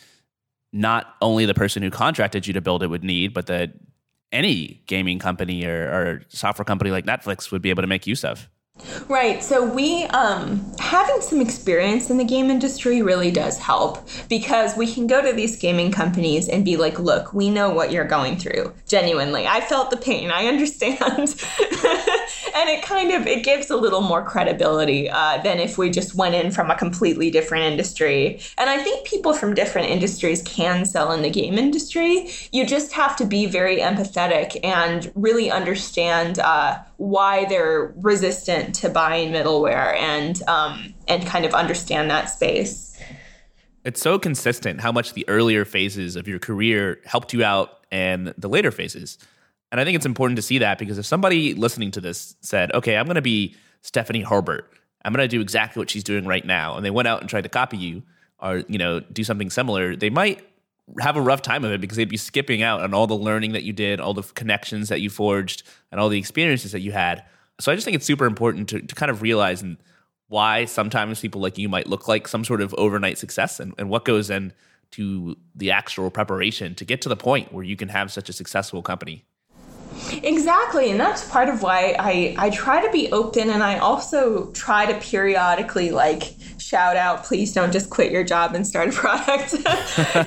not only the person who contracted you to build it would need, but that any gaming company or, or software company like Netflix would be able to make use of?
Right. So we um, having some experience in the game industry really does help because we can go to these gaming companies and be like, "Look, we know what you're going through. Genuinely, I felt the pain. I understand." and it kind of it gives a little more credibility uh, than if we just went in from a completely different industry. And I think people from different industries can sell in the game industry. You just have to be very empathetic and really understand uh, why they're resistant to buying middleware and um, and kind of understand that space.
It's so consistent how much the earlier phases of your career helped you out and the later phases. And I think it's important to see that because if somebody listening to this said, okay, I'm going to be Stephanie Hurlburt, I'm going to do exactly what she's doing right now, and they went out and tried to copy you or, you know, do something similar, they might have a rough time of it because they'd be skipping out on all the learning that you did, all the connections that you forged, and all the experiences that you had. So I just think it's super important to, to kind of realize and why sometimes people like you might look like some sort of overnight success and, and what goes into the actual preparation to get to the point where you can have such a successful company.
Exactly, and that's part of why I, I try to be open and I also try to periodically like shout out, please don't just quit your job and start a product.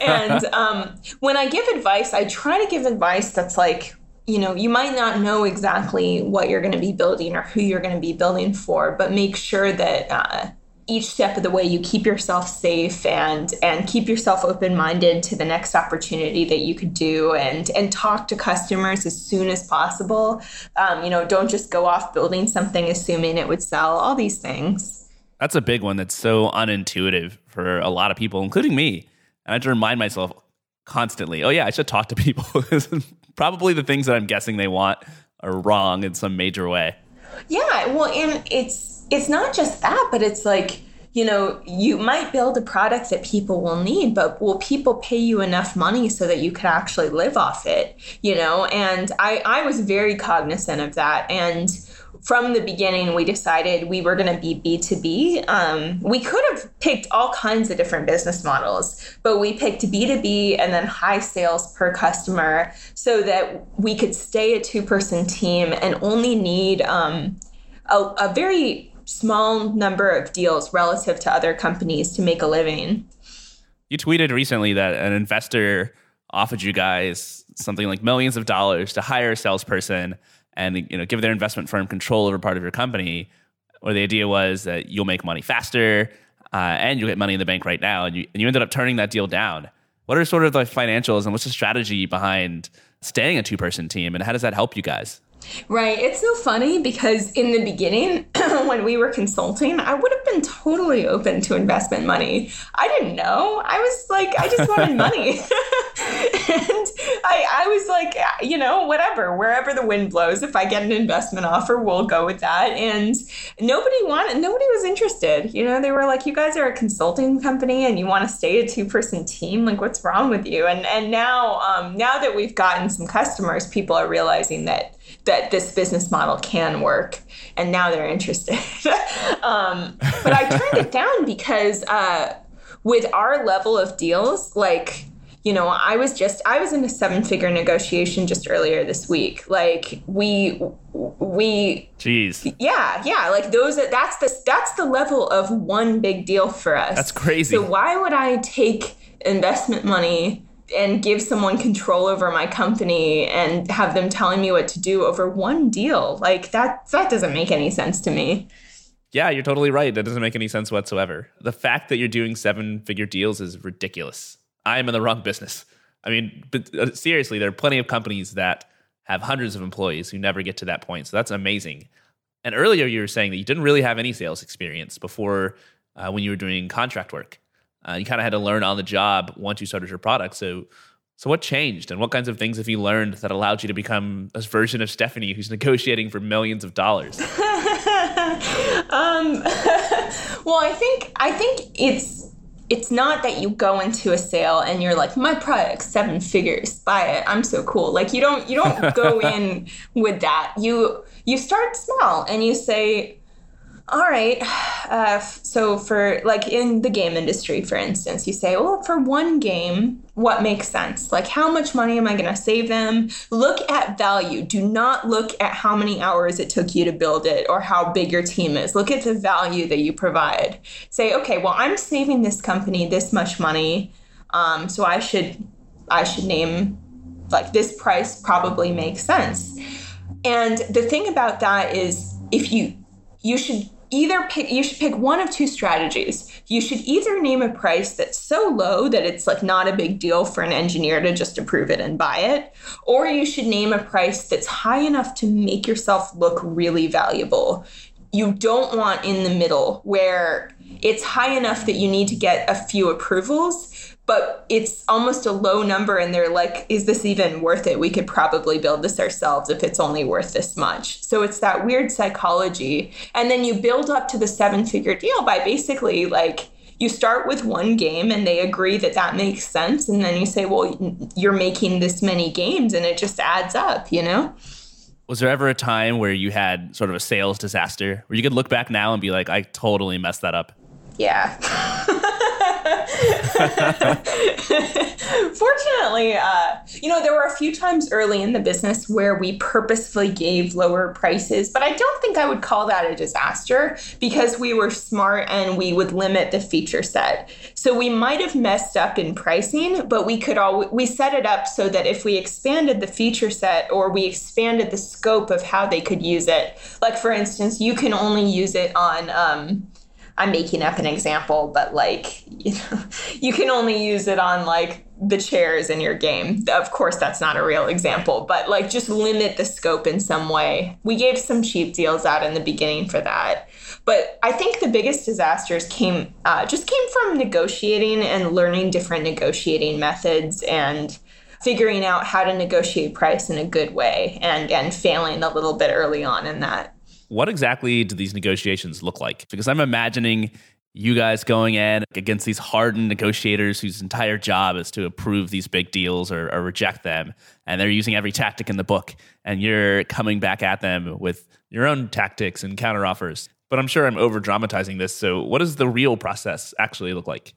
and um, when I give advice, I try to give advice that's like you know, you might not know exactly what you're going to be building or who you're going to be building for, but make sure that uh, each step of the way you keep yourself safe and and keep yourself open minded to the next opportunity that you could do and and talk to customers as soon as possible. Um, you know, don't just go off building something assuming it would sell. All these things.
That's a big one. That's so unintuitive for a lot of people, including me. And I have to remind myself constantly, oh yeah, I should talk to people. probably the things that I'm guessing they want are wrong in some major way.
Yeah, well, and it's it's not just that, but it's like you know, you might build a product that people will need, but will people pay you enough money so that you could actually live off it? You know, and I I was very cognizant of that and from the beginning, we decided we were going to be B2B. Um, we could have picked all kinds of different business models, but we picked B2B and then high sales per customer so that we could stay a two person team and only need um, a, a very small number of deals relative to other companies to make a living.
You tweeted recently that an investor offered you guys something like millions of dollars to hire a salesperson and you know give their investment firm control over part of your company where the idea was that you'll make money faster uh, and you'll get money in the bank right now and you, and you ended up turning that deal down. What are sort of the financials and what's the strategy behind staying a two-person team and how does that help you guys
Right. It's so funny because in the beginning, when we were consulting, I would have been totally open to investment money. I didn't know. I was like, I just wanted money. and I, I was like, you know, whatever, wherever the wind blows, if I get an investment offer, we'll go with that. And nobody wanted, nobody was interested. You know, they were like, you guys are a consulting company and you want to stay a two person team. Like, what's wrong with you? And, and now, um, now that we've gotten some customers, people are realizing that that this business model can work and now they're interested. Um, but i turned it down because uh, with our level of deals like you know i was just i was in a seven figure negotiation just earlier this week. Like we we
jeez.
Yeah yeah like those that's the that's the level of one big deal for us.
That's crazy.
So why would i take investment money and give someone control over my company and have them telling me what to do over one deal. Like that that doesn't make any sense to me.
Yeah, you're totally right. That doesn't make any sense whatsoever. The fact that you're doing seven figure deals is ridiculous. I am in the wrong business. I mean, but uh, seriously, there are plenty of companies that have hundreds of employees who never get to that point. So that's amazing. And earlier, you were saying that you didn't really have any sales experience before uh, when you were doing contract work. Uh, you kind of had to learn on the job once you started your product. So, so what changed, and what kinds of things have you learned that allowed you to become a version of Stephanie who's negotiating for millions of dollars? um,
well, I think I think it's it's not that you go into a sale and you're like my product seven figures buy it i'm so cool like you don't you don't go in with that you you start small and you say all right. Uh, so, for like in the game industry, for instance, you say, well, for one game, what makes sense? Like, how much money am I going to save them? Look at value. Do not look at how many hours it took you to build it or how big your team is. Look at the value that you provide. Say, okay, well, I'm saving this company this much money, um, so I should I should name like this price probably makes sense. And the thing about that is, if you you should either pick you should pick one of two strategies. You should either name a price that's so low that it's like not a big deal for an engineer to just approve it and buy it or you should name a price that's high enough to make yourself look really valuable. You don't want in the middle where it's high enough that you need to get a few approvals but it's almost a low number and they're like is this even worth it? We could probably build this ourselves if it's only worth this much. So it's that weird psychology. And then you build up to the seven figure deal by basically like you start with one game and they agree that that makes sense. And then you say well you're making this many games and it just adds up you know?
Was there ever a time where you had sort of a sales disaster where you could look back now and be like i totally messed that up
yeah Fortunately, uh, you know, there were a few times early in the business where we purposefully gave lower prices, but I don't think I would call that a disaster because we were smart and we would limit the feature set. So we might have messed up in pricing, but we could all we set it up so that if we expanded the feature set or we expanded the scope of how they could use it, like for instance, you can only use it on um, I'm making up an example, but like, you know, you can only use it on like the chairs in your game. Of course, that's not a real example, but like just limit the scope in some way. We gave some cheap deals out in the beginning for that. But I think the biggest disasters came uh, just came from negotiating and learning different negotiating methods and figuring out how to negotiate price in a good way and and failing a little bit early on in that.
What exactly do these negotiations look like? Because I'm imagining you guys going in against these hardened negotiators whose entire job is to approve these big deals or, or, reject them. And they're using every tactic in the book. And you're coming back at them with your own tactics and counteroffers. But I'm sure I'm over dramatizing this. So, what does the real process actually look like?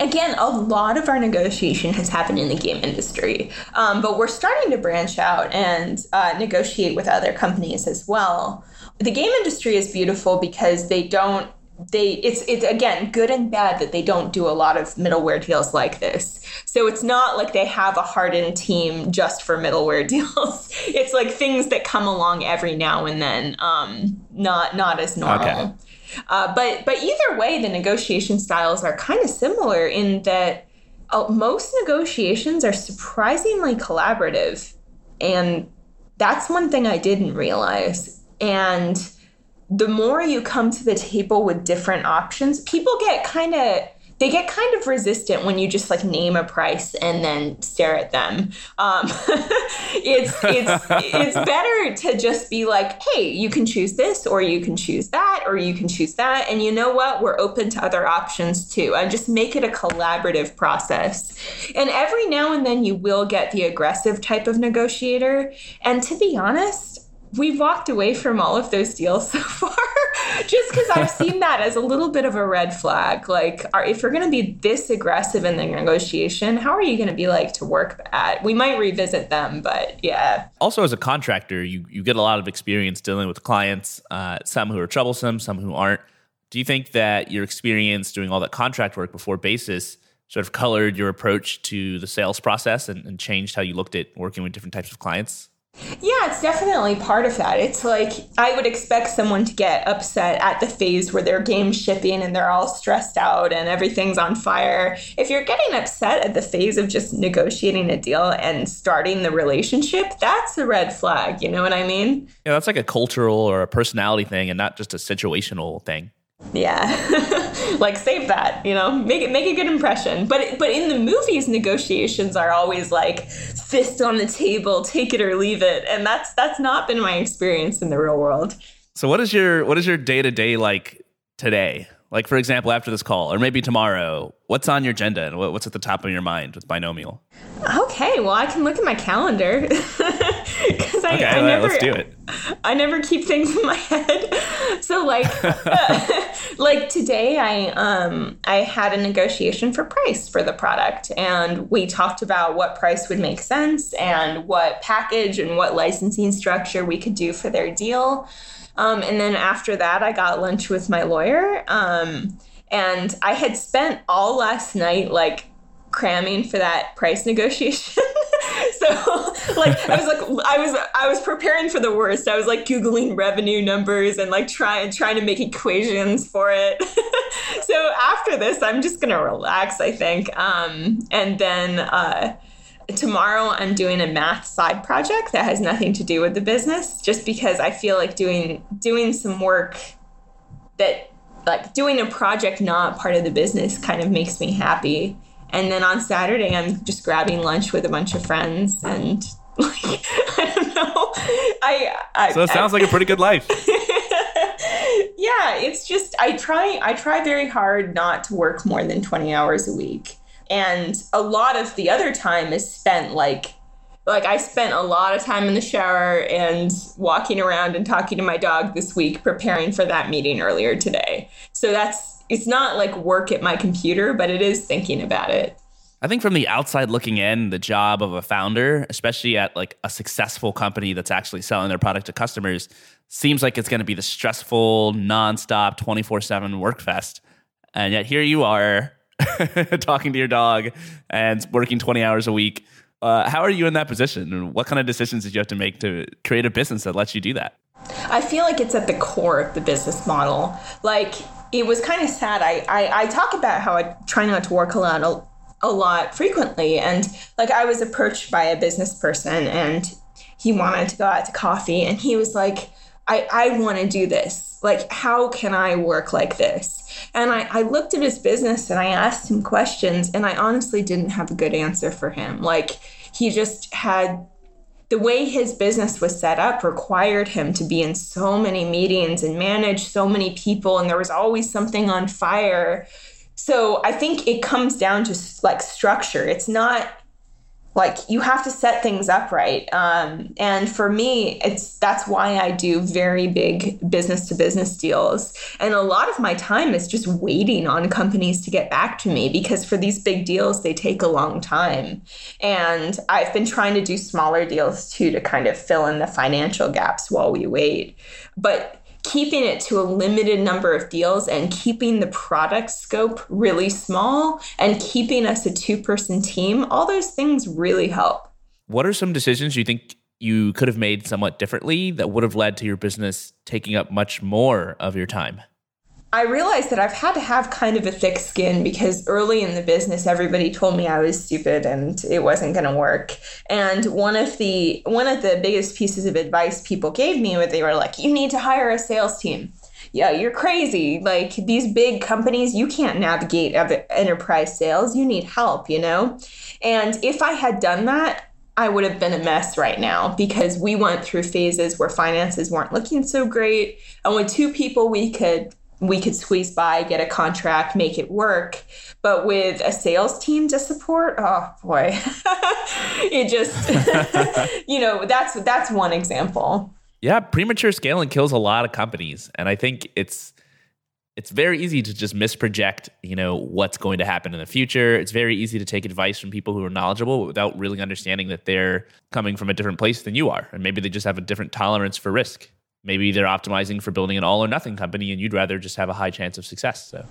Again, a lot of our negotiation has happened in the game industry, um, but we're starting to branch out and uh, negotiate with other companies as well the game industry is beautiful because they don't they it's it's again good and bad that they don't do a lot of middleware deals like this. So it's not like they have a hardened team just for middleware deals. It's like things that come along every now and then um not not as normal. Okay. uh, but but either way the negotiation styles are kind of similar in that uh, most negotiations are surprisingly collaborative. And that's one thing i didn't realize and the more you come to the table with different options, people get kind of they get kind of resistant when you just like name a price and then stare at them. Um, it's it's it's better to just be like, hey, you can choose this, or you can choose that, or you can choose that, and you know what? We're open to other options too, and just make it a collaborative process. And every now and then you will get the aggressive type of negotiator, and to be honest we've walked away from all of those deals so far just because I've seen that as a little bit of a red flag. Like, are, if you're going to be this aggressive in the negotiation, how are you going to be like to work at? We might revisit them, but yeah.
Also, as a contractor, you, you get a lot of experience dealing with clients, uh, some who are troublesome, some who aren't. Do you think that your experience doing all that contract work before Basis sort of colored your approach to the sales process and, and changed how you looked at working with different types of clients?
Yeah, it's definitely part of that. It's like I would expect someone to get upset at the phase where their game's shipping and they're all stressed out and everything's on fire. If you're getting upset at the phase of just negotiating a deal and starting the relationship, that's a red flag. You know what I mean?
Yeah, that's like a cultural or a personality thing and not just a situational thing.
Yeah. like save that, you know, make it make a good impression. But but in the movies negotiations are always like fist on the table, take it or leave it. And that's that's not been my experience in the real world.
So what is your what is your day-to-day like today? Like for example, after this call or maybe tomorrow, what's on your agenda and what's at the top of your mind with binomial?
Okay, well, I can look at my calendar. because I,
Okay,
I never
let's do it.
I never keep things in my head. So like like today I um I had a negotiation for price for the product and we talked about what price would make sense and what package and what licensing structure we could do for their deal. Um, and then after that I got lunch with my lawyer. Um, and I had spent all last night like cramming for that price negotiation. So like I was like I was I was preparing for the worst. I was like googling revenue numbers and like trying trying to make equations for it. so after this, I'm just gonna relax. I think, um, and then. Uh, tomorrow I'm doing a math side project that has nothing to do with the business just because I feel like doing doing some work that like doing a project not part of the business kind of makes me happy and then on Saturday, I'm just grabbing lunch with a bunch of friends and like I don't know. I, I
So it sounds
I,
like a pretty good life.
yeah, it's just I try I try very hard not to work more than 20 hours a week. And a lot of the other time is spent like like I spent a lot of time in the shower and walking around and talking to my dog this week preparing for that meeting earlier today. So that's it's not like work at my computer, but it is thinking about it.
I think from the outside looking in, the job of a founder, especially at like a successful company that's actually selling their product to customers, seems like it's going to be the stressful, nonstop, 24 7 work fest. And yet here you are talking to your dog and working 20 hours a week. Uh, how are you in that position? And what kind of decisions did you have to make to create a business that lets you do that?
I feel like it's at the core of the business model. Like it was kind of sad. I, I, I talk about how I try not to work a lot a, a lot frequently, and like I was approached by a business person, and he wanted to go out to coffee, and he was like, I, I want to do this. Like, how can I work like this? And I, I looked at his business and I asked him questions, and I honestly didn't have a good answer for him. Like, he just had the way his business was set up required him to be in so many meetings and manage so many people and there was always something on fire. So i think it comes down to like structure. It's not like you have to set things up right. Um, and for me it's that's why i do very big business to business deals. And a lot of my time is just waiting on companies to get back to me because for these big deals they take a long time. And i've been trying to do smaller deals too to kind of fill in the financial gaps while we wait. But keeping it to a limited number of deals and keeping the product scope really small and keeping us a two person team, all those things really help.
What are some decisions you think you could have made somewhat differently that would have led to your business taking up much more of your time?
I realized that I've had to have kind of a thick skin because early in the business everybody told me I was stupid and it wasn't going to work. And one of the one of the biggest pieces of advice people gave me was they were like you need to hire a sales team. Yeah, you're crazy. Like these big companies, you can't navigate enterprise sales. You need help, you know? And if I had done that, I would have been a mess right now because we went through phases where finances weren't looking so great. And with two people, we could we could squeeze by, get a contract, make it work. But with a sales team to support, oh boy, it just, you know, that's that's one example.
Yeah, premature scaling kills a lot of companies, and I think it's it's very easy to just misproject, you know, what's going to happen in the future. It's very easy to take advice from people who are knowledgeable without really understanding that they're coming from a different place than you are, and maybe they just have a different tolerance for risk maybe they're optimizing for building an all or nothing company and you'd rather just have a high chance of success so.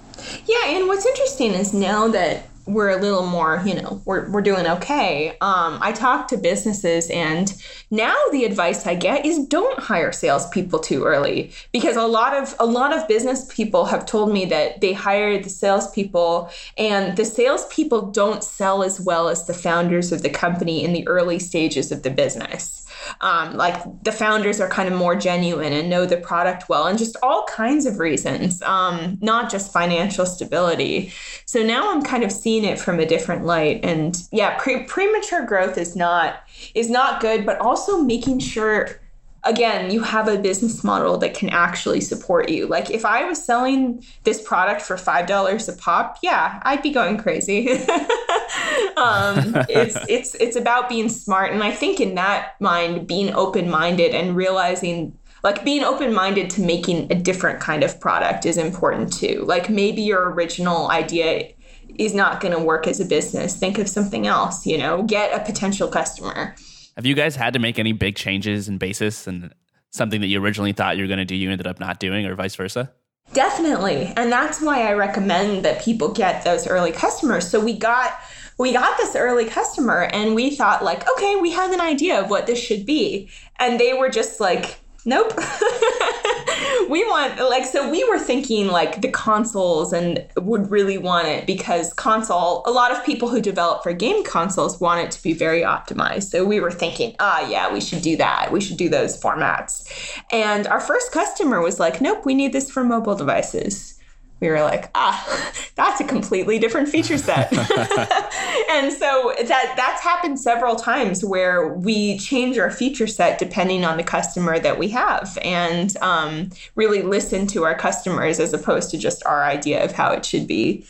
Yeah and what's interesting is now that we're a little more you know we're, we're doing okay um, i talk to businesses and now the advice i get is don't hire salespeople too early because a lot of a lot of business people have told me that they hire the salespeople and the salespeople don't sell as well as the founders of the company in the early stages of the business um, like the founders are kind of more genuine and know the product well, and just all kinds of reasons, um, not just financial stability. So now I'm kind of seeing it from a different light, and yeah, pre- premature growth is not is not good, but also making sure again, you have a business model that can actually support you. Like if I was selling this product for $5 a pop, yeah, I'd be going crazy. um, it's it's it's about being smart, and I think in that mind, being open minded and realizing like being open minded to making a different kind of product is important too. Like maybe your original idea is not going to work as a business. Think of something else, you know, get a potential customer.
Have you guys had to make any big changes in basis and something that you originally thought you were going to do, you ended up not doing, or vice versa?
Definitely. And that's why I recommend that people get those early customers. So we got we got this early customer and we thought like, okay, we have an idea of what this should be. And they were just like, nope. we want like so we were thinking like the consoles and would really want it because console a lot of people who develop for game consoles want it to be very optimized. So we were thinking ah yeah we should do that. We should do those formats. And our first customer was like nope we need this for mobile devices we were like, ah, that's a completely different feature set. and so that that's happened several times where we change our feature set depending on the customer that we have and um, really listen to our customers as opposed to just our idea of how it should be.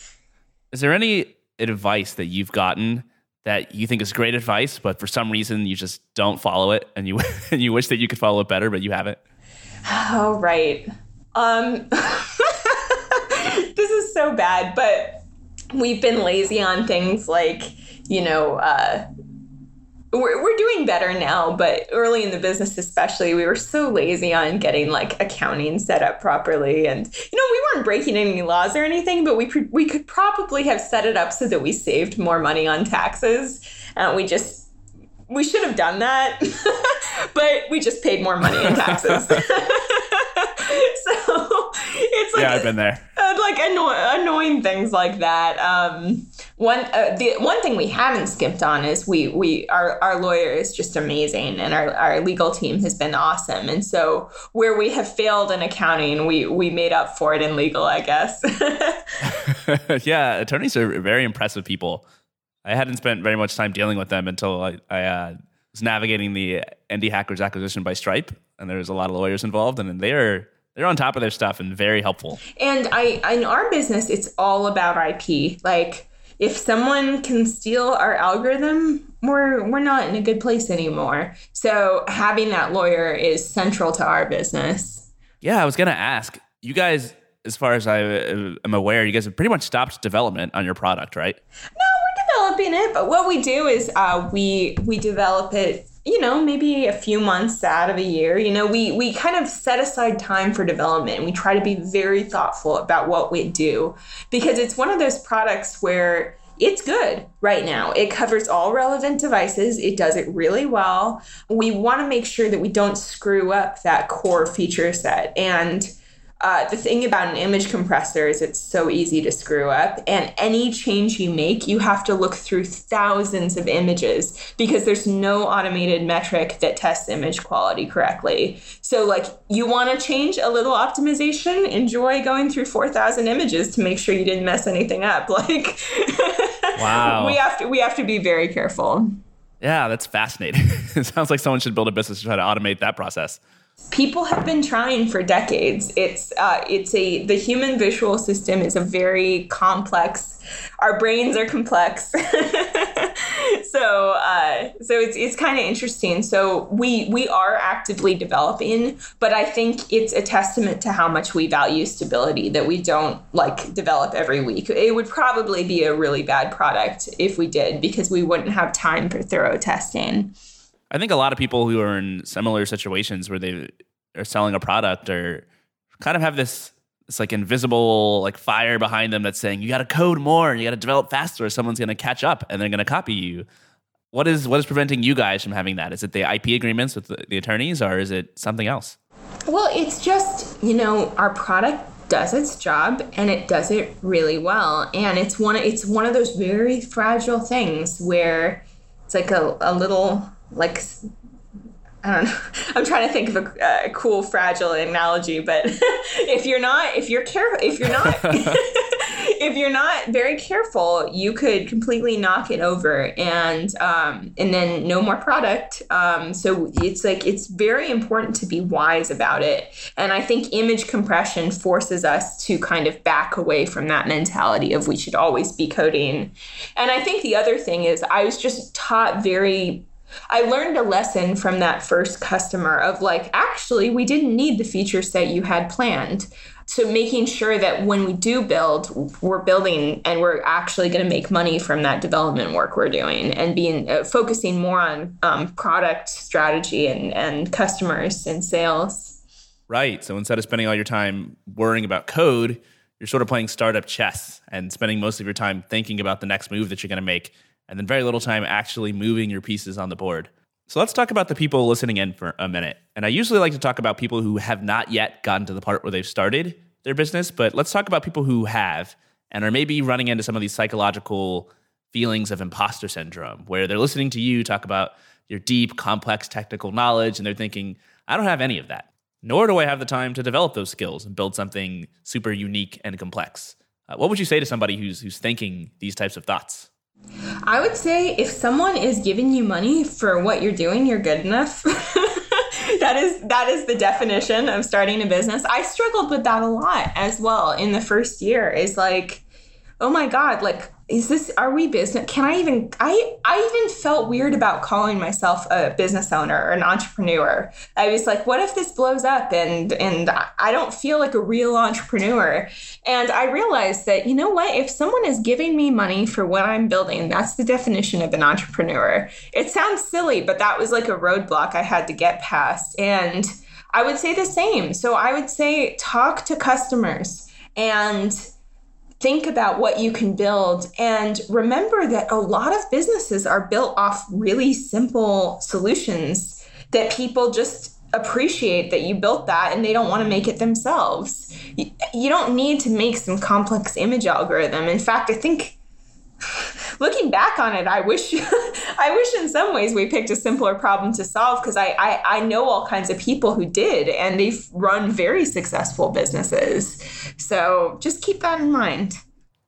Is there any advice that you've gotten that you think is great advice, but for some reason you just don't follow it and you and you wish that you could follow it better, but you haven't?
Oh, right. Um this is so bad, but we've been lazy on things like, you know, uh, we're, we're doing better now, but early in the business, especially, we were so lazy on getting like accounting set up properly. And, you know, we weren't breaking any laws or anything, but we, we could probably have set it up so that we saved more money on taxes. Uh, we just, we should have done that, but we just paid more money in taxes. so it's like
yeah, I've been there.
Uh, like anno- annoying things like that. Um, one uh, the one thing we haven't skipped on is we we our our lawyer is just amazing and our, our legal team has been awesome and so where we have failed in accounting we we made up for it in legal I guess.
yeah, attorneys are very impressive people. I hadn't spent very much time dealing with them until I, I uh, was navigating the Indie Hackers acquisition by Stripe, and there was a lot of lawyers involved, and they are they're on top of their stuff and very helpful.
And I in our business, it's all about IP. Like if someone can steal our algorithm, we're we're not in a good place anymore. So having that lawyer is central to our business.
Yeah, I was gonna ask you guys. As far as I uh, am aware, you guys have pretty much stopped development on your product, right?
No, developing it, but what we do is uh, we we develop it you know maybe a few months out of a year you know we we kind of set aside time for development and we try to be very thoughtful about what we do because it's one of those products where it's good right now. It covers all relevant devices. It does it really well. We want to make sure that we don't screw up that core feature set. And uh, the thing about an image compressor is it's so easy to screw up. And any change you make, you have to look through thousands of images because there's no automated metric that tests image quality correctly. So, like, you want to change a little optimization, enjoy going through 4,000 images to make sure you didn't mess anything up. Like,
wow.
we have to we have to be very careful.
Yeah, that's fascinating. it sounds like someone should build a business to try to automate that process
people have been trying for decades. It's uh, it's a the human visual system is a very complex our brains are complex. So uh, so it's it's kind of interesting. So we we are actively developing but i think it's a testament to how much we value stability that we don't like develop every week. It would probably be a really bad product if we did because we wouldn't have time for thorough testing
I think a lot of people who are in similar situations where they are selling a product or kind of have this this like invisible like fire behind them that's saying you got to code more and you got to develop faster or someone's going to catch up and they're going to copy you. What is what is preventing you guys from having that? Is it the IP agreements with the, the attorneys or is it something else?
Well, it's just, you know, our product does its job and it does it really well and it's one it's one of those very fragile things where it's like a, a little like I don't know. I'm trying to think of a, a, cool fragile analogy, but if you're not, if you're careful, if you're not, if you're not very careful, you could completely knock it over, and um, and then no more product. Um, so it's like it's very important to be wise about it. And I think image compression forces us to kind of back away from that mentality of we should always be coding. And I think the other thing is I was just taught very I learned a lesson from that first customer of like, actually, we didn't need the feature set you had planned. So making sure that when we do build, we're building and we're actually going to make money from that development work we're doing, and being uh, focusing more on um, product strategy and and customers and sales.
Right. So instead of spending all your time worrying about code, you're sort of playing startup chess and spending most of your time thinking about the next move that you're going to make and then very little time actually moving your pieces on the board. So let's talk about the people listening in for a minute. And I usually like to talk about people who have not yet gotten to the part where they've started their business, but let's talk about people who have and are maybe running into some of these psychological feelings of imposter syndrome where they're listening to you talk about your deep, complex technical knowledge and they're thinking, I don't have any of that. Nor do I have the time to develop those skills and build something super unique and complex. Uh, what would you say to somebody who's who's thinking these types of thoughts?
I would say if someone is giving you money for what you're doing, you're good enough. that is that is the definition of starting a business. I struggled with that a lot as well in the first year. Is like, oh my god, like is this are we business can i even i i even felt weird about calling myself a business owner or an entrepreneur. I was like what if this blows up and and i don't feel like a real entrepreneur. And i realized that you know what if someone is giving me money for what i'm building that's the definition of an entrepreneur. It sounds silly but that was like a roadblock i had to get past. And i would say the same. So i would say talk to customers and think about what you can build and remember that a lot of businesses are built off really simple solutions that people just appreciate that you built that and they don't want to make it themselves. You, don't need to make some complex image algorithm. In fact, I think looking back on it, I wish I wish in some ways we picked a simpler problem to solve because I, I, I know all kinds of people who did and they've run very successful businesses. So just keep that in mind.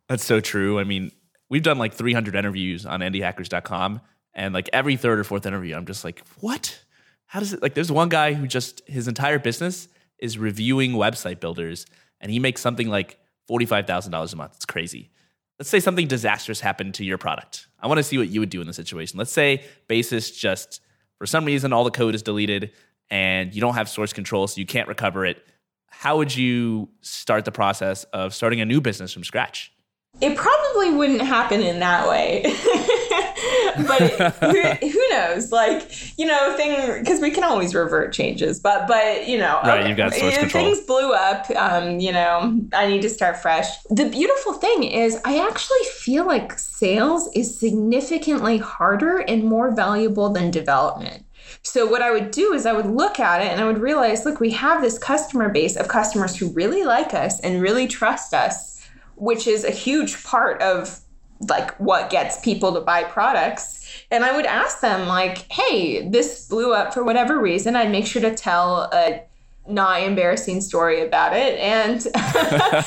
That's so true. I mean, we've done like 300 interviews on indiehackers.com and like every third or fourth interview I'm just like, "What? How does it like there's one guy who just his entire business is reviewing website builders and he makes something like $45,000 a month. It's crazy let's say something disastrous happened to your product. I want to see what you would do in the situation. Let's say Basis just, for some reason, all the code is deleted and you don't have source control, so you can't recover it. How would you start the process of starting a new business from scratch?
It probably wouldn't happen in that way. but who, who, knows? Like you know, thing because we can always revert changes. But but you know,
right? Okay, you've got source control.
Things blew up. Um, you know, I need to start fresh. The beautiful thing is, I actually feel like sales is significantly harder and more valuable than development. So what I would do is I would look at it and I would realize, look, we have this customer base of customers who really like us and really trust us, which is a huge part of like what gets people to buy products. And i would ask them like hey this blew up for whatever reason. I'd make sure to tell a not embarrassing story about it and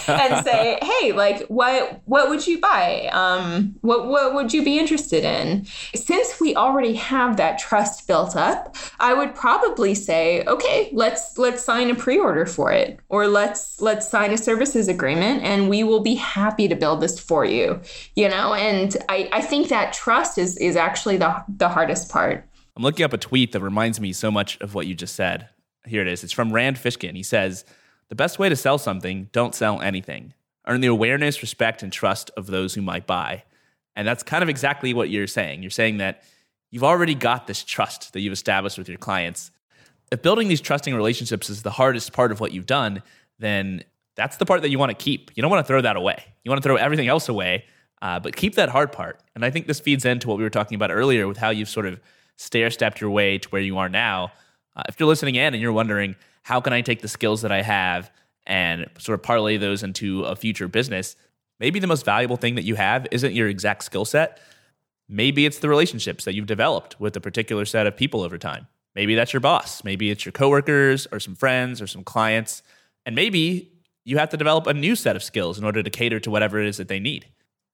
and say hey like what what would you buy? Um what what would you be interested in? Since we already have that trust built up i would probably say okay let's let's sign a pre-order for it or let's let's sign a services agreement and we will be happy to build this for you you know? And i i think that trust is is actually the the hardest part.
I'm looking up a tweet that reminds me so much of what you just said here it is. It's from Rand Fishkin. He says, The best way to sell something, don't sell anything. Earn the awareness, respect, and trust of those who might buy. And that's kind of exactly what you're saying. You're saying that you've already got this trust that you've established with your clients. If building these trusting relationships is the hardest part of what you've done, then that's the part that you want to keep. You don't want to throw that away. You want to throw everything else away, uh, but keep that hard part. And I think this feeds into what we were talking about earlier with how you've sort of stair stepped your way to where you are now uh, if you're listening in and you're wondering, how can I take the skills that I have and sort of parlay those into a future business? Maybe the most valuable thing that you have isn't your exact skill set. Maybe it's the relationships that you've developed with a particular set of people over time. Maybe that's your boss. Maybe it's your coworkers or some friends or some clients. And maybe you have to develop a new set of skills in order to cater to whatever it is that they need.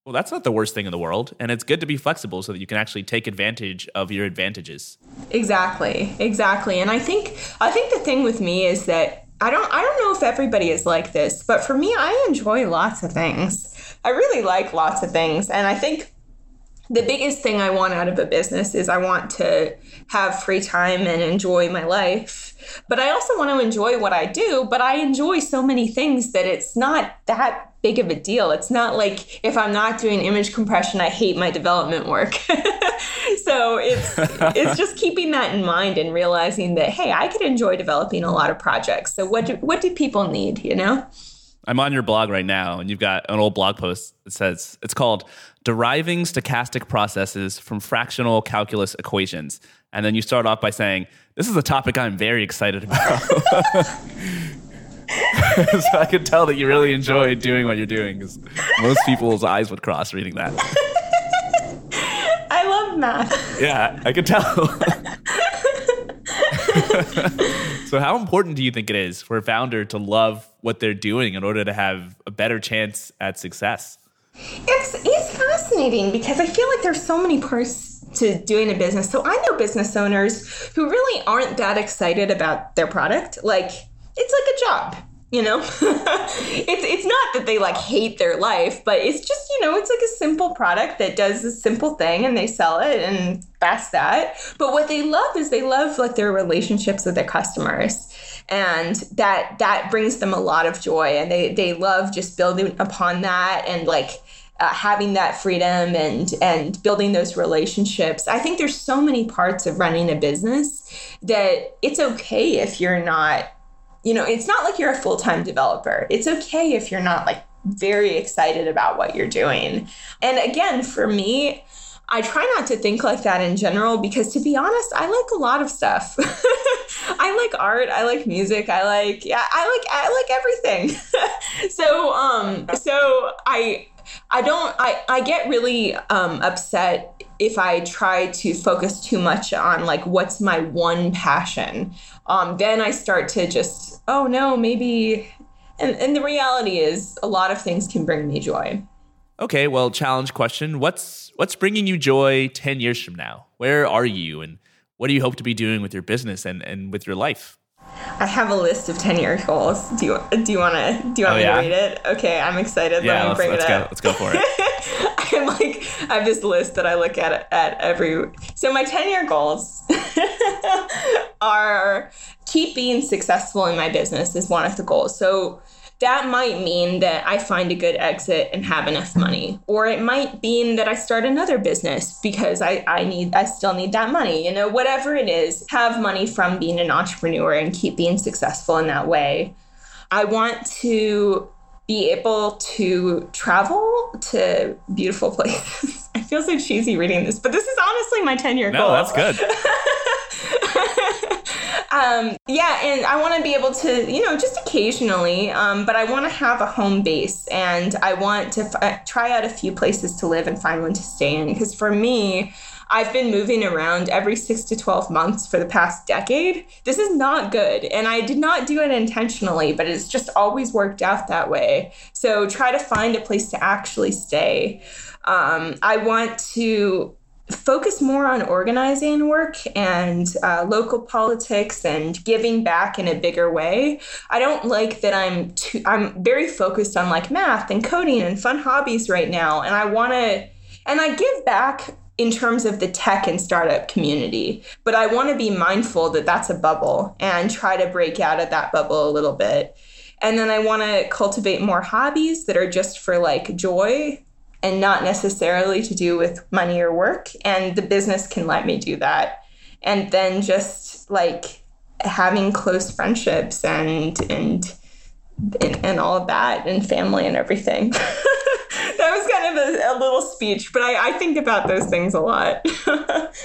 Well, that's not the worst thing in the world. And it's good to be flexible so that you can actually take advantage of your advantages.
Exactly. Exactly. And I think I think the thing with me is that I don't I don't know if everybody is like this, but for me I enjoy lots of things. I really like lots of things. And I think the biggest thing I want out of a business is I want to have free time and enjoy my life. But I also want to enjoy what I do, but I enjoy so many things that it's not that big of a deal. It's not like if I'm not doing image compression, I hate my development work. so it's it's just keeping that in mind and realizing that hey, I could enjoy developing a lot of projects. So what do what do people need, you know?
I'm on your blog right now, and you've got an old blog post that says it's called Deriving Stochastic Processes from Fractional Calculus Equations. And then you start off by saying, This is a topic I'm very excited about. so I could tell that you really enjoy doing what you're doing because most people's eyes would cross reading that.
I love math.
Yeah, I could tell. so, how important do you think it is for a founder to love what they're doing in order to have a better chance at success?
It's it's fascinating because I feel like there's so many parts to doing a business. So I know business owners who really aren't that excited about their product. Like it's like a job you know? It's it's not that they like hate their life but it's just you know it's like a simple product that does a simple thing and they sell it and that's that. But what they love is they love like their relationships with their customers and that that brings them a lot of joy and they they love just building upon that and like uh, having that freedom and and building those relationships. I think there's so many parts of running a business that it's okay if you're not you know, it's not like you're a full time developer. It's okay if you're not like very excited about what you're doing. And again, for me, I try not to think like that in general because to be honest, I like a lot of stuff. I like art, I like music, I like yeah, I like I like everything. so um so I I don't I I get really um upset if I try to focus too much on like what's my one passion. Um then I start to just oh no, maybe. And, and the reality is, a lot of things can bring me joy.
Okay, well, challenge question: What's what's bringing you joy ten years from now? Where are you, and what do you hope to be doing with your business and, and with your life?
I have a list of ten year goals. Do you do you want to do you want oh, me yeah? to read it? Okay, I'm excited.
Yeah,
Let me bring
let's
it
go.
up.
Let's go for it.
I'm like I have this list that I look at at every. So my ten year goals are keep being successful in my business is one of the goals. So that might mean that I find a good exit and have enough money. Or it might mean that I start another business because I, I need I still need that money. You know, whatever it is, have money from being an entrepreneur and keep being successful in that way. I want to be able to travel to beautiful places. I feel so cheesy reading this, but this is honestly my 10 year
no,
goal.
No, that's good.
um, yeah, and I want to be able to, you know, just occasionally, um, but I want to have a home base and I want to f- try out a few places to live and find one to stay in. Because for me, I've been moving around every six to 12 months for the past decade. This is not good. And I did not do it intentionally, but it's just always worked out that way. So try to find a place to actually stay. Um, I want to focus more on organizing work and uh, local politics and giving back in a bigger way. I don't like that I'm too, I'm very focused on like math and coding and fun hobbies right now. And I want to, and I give back in terms of the tech and startup community. But I want to be mindful that that's a bubble and try to break out of that bubble a little bit. And then I want to cultivate more hobbies that are just for like joy and not necessarily to do with money or work. And the business can let me do that. And then just like having close friendships and and and, and all of that and family and everything. that was kind of a, a little speech, but I, I think about those things a lot.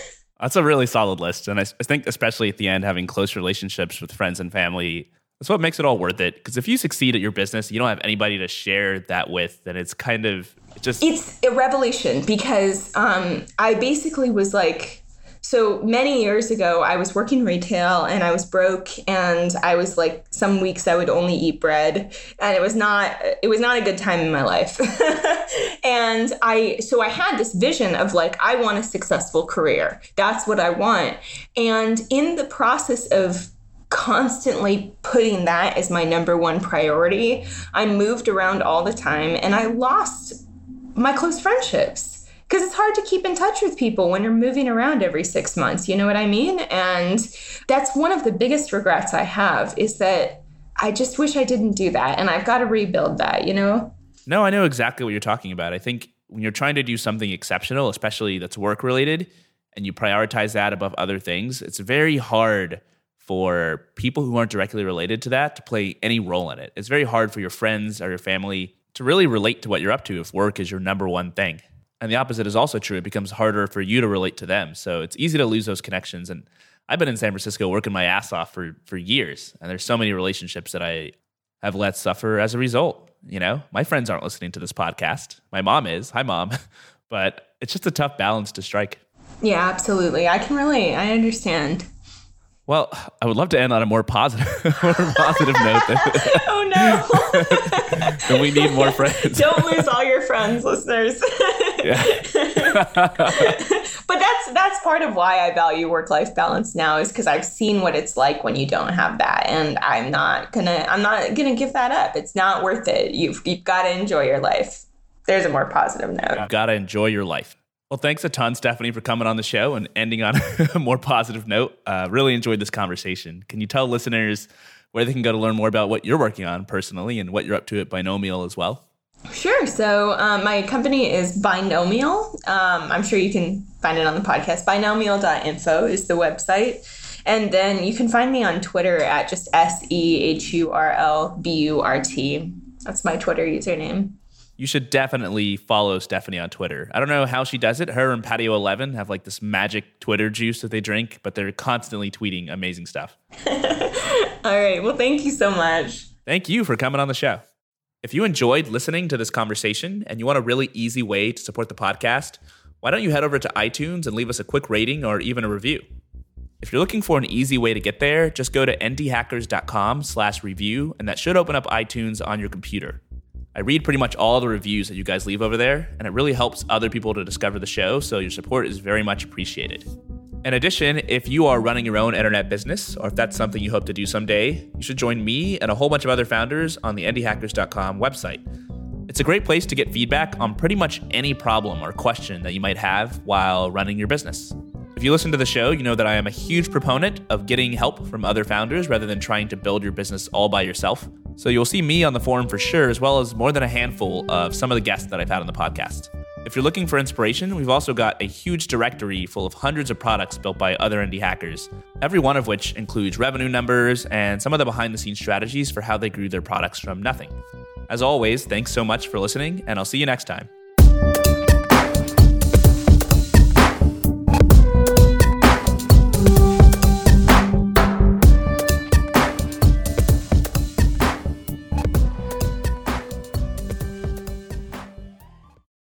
That's a really solid list. And I, I, think, especially at the end, having close relationships with friends and family, that's what makes it all worth it. Because if you succeed at your business, you don't have anybody to share that with, then it's kind of just
it's a revelation because um, I basically was like so many years ago, I was working retail and I was broke, and I was like, some weeks I would only eat bread, and it was not it was not a good time in my life. and I so I had this vision of like I want a successful career. That's what I want. And in the process of constantly putting that as my number one priority, I moved around all the time and I lost my close friendships. Because it's hard to keep in touch with people when you're moving around every six months you know what i mean? And that's one of the biggest regrets i have is that i just wish i didn't do that and i've got to rebuild that you know?
No i know exactly what you're talking about. I think when you're trying to do something exceptional especially that's work related and you prioritize that above other things it's very hard for people who aren't directly related to that to play any role in it. It's very hard for your friends or your family to really relate to what you're up to if work is your number one thing and the opposite is also true. It becomes harder for you to relate to them. So it's easy to lose those connections. And I've been in San Francisco working my ass off for for years, and there's so many relationships that I have let suffer as a result. You know, my friends aren't listening to this podcast. My mom is. Hi, mom. but it's just a tough balance to strike.
Yeah, absolutely. I can relate. I understand.
Well, I would love to end on a more positive, more positive note. Than,
oh no!
then we need more friends.
Don't lose all your friends, listeners. yeah. but that's that's part of why I value work life balance now is because I've seen what it's like when you don't have that, and I'm not gonna I'm not gonna give that up. It's not worth it. You've you've got to enjoy your life. There's a more positive note.
You've got to enjoy your life. Well, thanks a ton, Stephanie, for coming on the show and ending on a more positive note. Uh, really enjoyed this conversation. Can you tell listeners where they can go to learn more about what you're working on personally and what you're up to at Binomial as well?
Sure. So um, my company is Binomial. Um, I'm sure you can find it on the podcast. Binomial.info is the website. And then you can find me on Twitter at just S E H U R L B U R T. That's my Twitter username
you should definitely follow Stephanie on Twitter. I don't know how she does it. Her and Patio 11 have like this magic Twitter juice that they drink, but they're constantly tweeting amazing stuff.
All right. Well, thank you so much.
Thank you for coming on the show. If you enjoyed listening to this conversation and you want a really easy way to support the podcast, why don't you head over to iTunes and leave us a quick rating or even a review? If you're looking for an easy way to get there, just go to indiehackers.com slash review, and that should open up iTunes on your computer. I read pretty much all the reviews that you guys leave over there, and it really helps other people to discover the show, so your support is very much appreciated. In addition, if you are running your own internet business, or if that's something you hope to do someday, you should join me and a whole bunch of other founders on the indiehackers.com website. It's a great place to get feedback on pretty much any problem or question that you might have while running your business. If you listen to the show, you know that I am a huge proponent of getting help from other founders rather than trying to build your business all by yourself. So you'll see me on the forum for sure, as well as more than a handful of some of the guests that I've had on the podcast. If you're looking for inspiration, we've also got a huge directory full of hundreds of products built by other indie hackers, every one of which includes revenue numbers and some of the behind the scenes strategies for how they grew their products from nothing. As always, thanks so much for listening, and I'll see you next time.